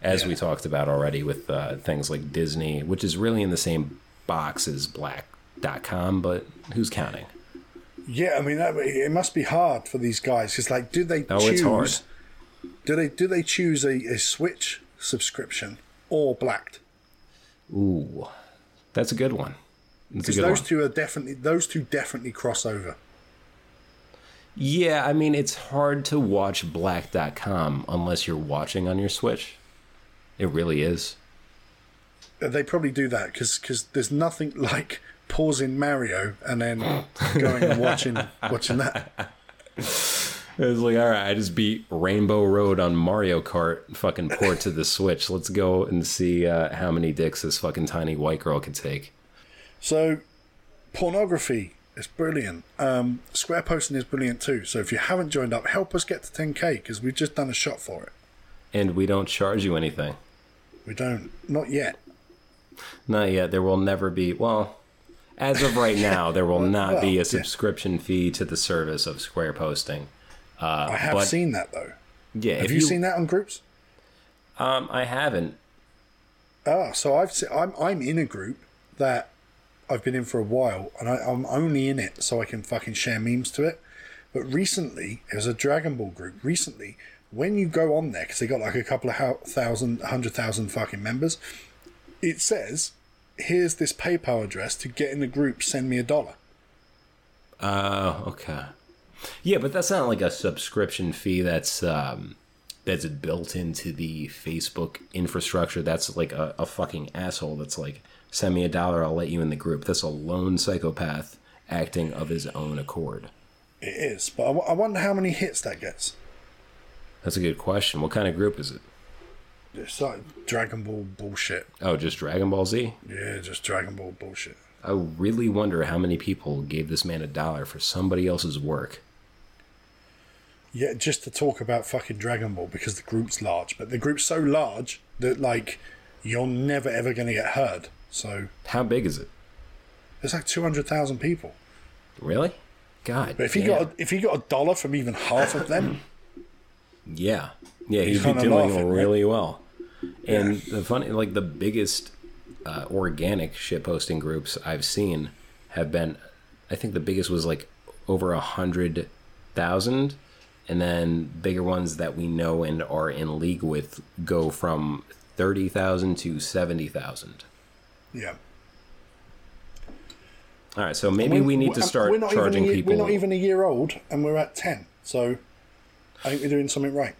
as we talked about already with uh, things like Disney, which is really in the same box as Blacked.com, but who's counting? Yeah, I mean, that, it must be hard for these guys. It's like, do they Oh, choose? Do they do they choose a, a Switch subscription or Blacked? Ooh, that's a good one. Because those one. two are definitely those two definitely cross over. Yeah, I mean, it's hard to watch Blacked.com unless you're watching on your Switch. It really is. Uh, They probably do that because because there's nothing like pausing Mario and then going and watching watching that. It was like, all right, I just beat Rainbow Road on Mario Kart, fucking port to the Switch. Let's go and see uh, how many dicks this fucking tiny white girl can take. So, pornography is brilliant. Um, square posting is brilliant too. So if you haven't joined up, help us get to 10k because we've just done a shot for it. And we don't charge you anything. We don't, not yet. Not yet. There will never be, well, as of right now, there will not be well, a yeah. subscription fee to the service of Square Posting. Uh, I have but, seen that though. Yeah, Have if you, seen that on groups? Um, I haven't. Ah, so I've se- I'm I'm in a group that I've been in for a while, and I, I'm only in it so I can fucking share memes to it. But recently, it was a Dragon Ball group. Recently, when you go on there, because they got like a couple of hou- thousand, hundred thousand fucking members, it says, "Here's this PayPal address to get in the group. Send me a dollar." Oh, okay. Yeah, but that's not like a subscription fee. That's um, that's built into the Facebook infrastructure. That's like a, a fucking asshole. That's like, send me a dollar, I'll let you in the group. That's a lone psychopath acting of his own accord. It is, but I, w- I wonder how many hits that gets. That's a good question. What kind of group is it? It's like Dragon Ball bullshit. Oh, just Dragon Ball Z? Yeah, just Dragon Ball bullshit. I really wonder how many people gave this man a dollar for somebody else's work. Yeah, just to talk about fucking Dragon Ball because the group's large, but the group's so large that like you're never ever going to get heard. So How big is it? It's like two hundred thousand people. Really? God. But if you damn. got a, if you got a dollar from even half of them, Yeah. Yeah, He's he'd be doing laughing, right? really well. And the funny, like the biggest uh, organic shit posting groups I've seen have been, I think the biggest was like over a hundred thousand, and then bigger ones that we know and are in league with go from thirty thousand to seventy thousand. yeah. All right, so maybe we need to start charging year- people. We're not even a year old, and we're at ten. So I think we're doing something right.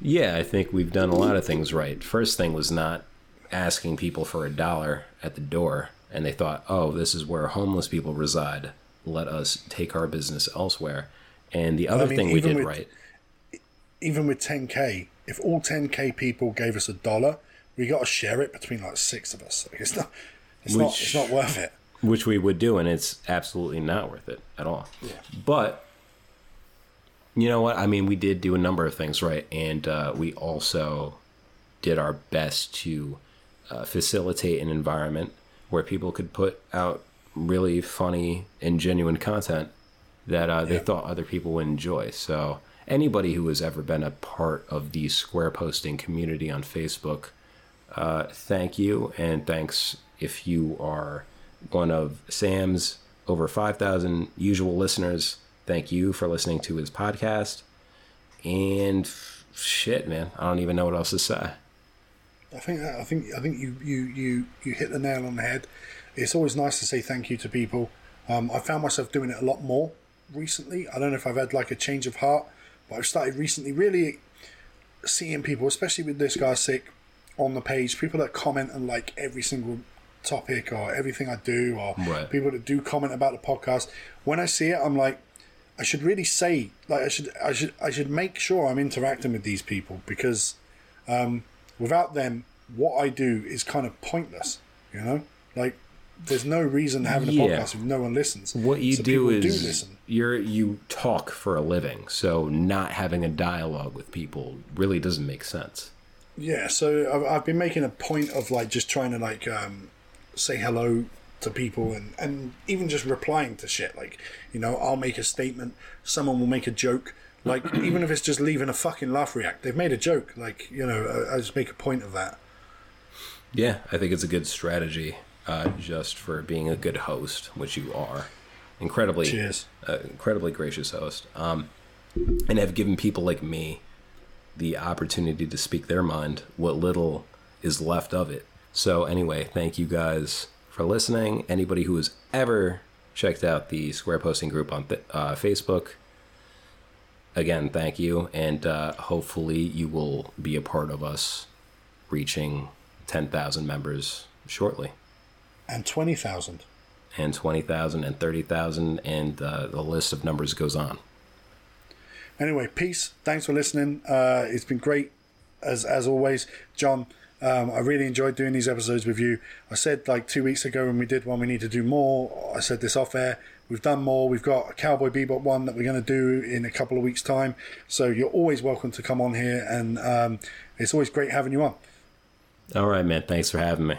Yeah, I think we've done a lot of things right. First thing was not asking people for a dollar at the door, and they thought, oh, this is where homeless people reside. Let us take our business elsewhere. And the other mean, thing we did with- right, Even with ten k, if all ten k people gave us a dollar, we got to share it between like six of us. Like, it's not. It's not. It's not worth it. which we would do, and it's absolutely not worth it at all. But you know what? I mean, we did do a number of things right, and uh, we also did our best to uh, facilitate an environment where people could put out really funny and genuine content that uh, they Yeah. thought other people would enjoy. So anybody who has ever been a part of the square posting community on Facebook, uh, thank you, and thanks if you are one of Sam's over 5,000 usual listeners. Thank you for listening to his podcast. And shit, man, I don't even know what else to say. I think that, I think I think you, you you you hit the nail on the head. It's always nice to say thank you to people. Um, I found myself doing it a lot more recently. I don't know if I've had like a change of heart, but I've started recently really seeing people, especially with this guy sick, on the page. People that comment on like every single topic or everything I do, or Right. people that do comment about the podcast. When I see it, I'm like, I should really say like I should I should I should make sure I'm interacting with these people because um, without them, what I do is kind of pointless. You know, like there's no reason having a Yeah. podcast if no one listens. What you So do is listen. you're you talk for a living, so not having a dialogue with people really doesn't make sense. Yeah, so I've, I've been making a point of like just trying to like um, say hello to people and, and even just replying to shit. Like, you know, I'll make a statement, someone will make a joke. Like, even if it's just leaving a fucking laugh react, they've made a joke. Like, you know, I, I just make a point of that. Yeah, I think it's a good strategy, uh, just for being a good host, which you are. Incredibly, uh, incredibly gracious host, um, and have given people like me the opportunity to speak their mind, what little is left of it. So, anyway, thank you guys for listening. Anybody who has ever checked out the Square Posting group on th- uh, Facebook, again, thank you, and uh, hopefully you will be a part of us reaching 10,000 members shortly, And 20,000. and 20,000 and 30,000, and uh, the list of numbers goes on. Anyway, peace. Thanks for listening. Uh, it's been great as as always, John. Um, I really enjoyed doing these episodes with you. I said like two weeks ago when we did one, we need to do more. I said this off air. We've done more. We've got a Cowboy Bebop one that we're going to do in a couple of weeks' time. So you're always welcome to come on here, and um, it's always great having you on. All right, man. Thanks for having me.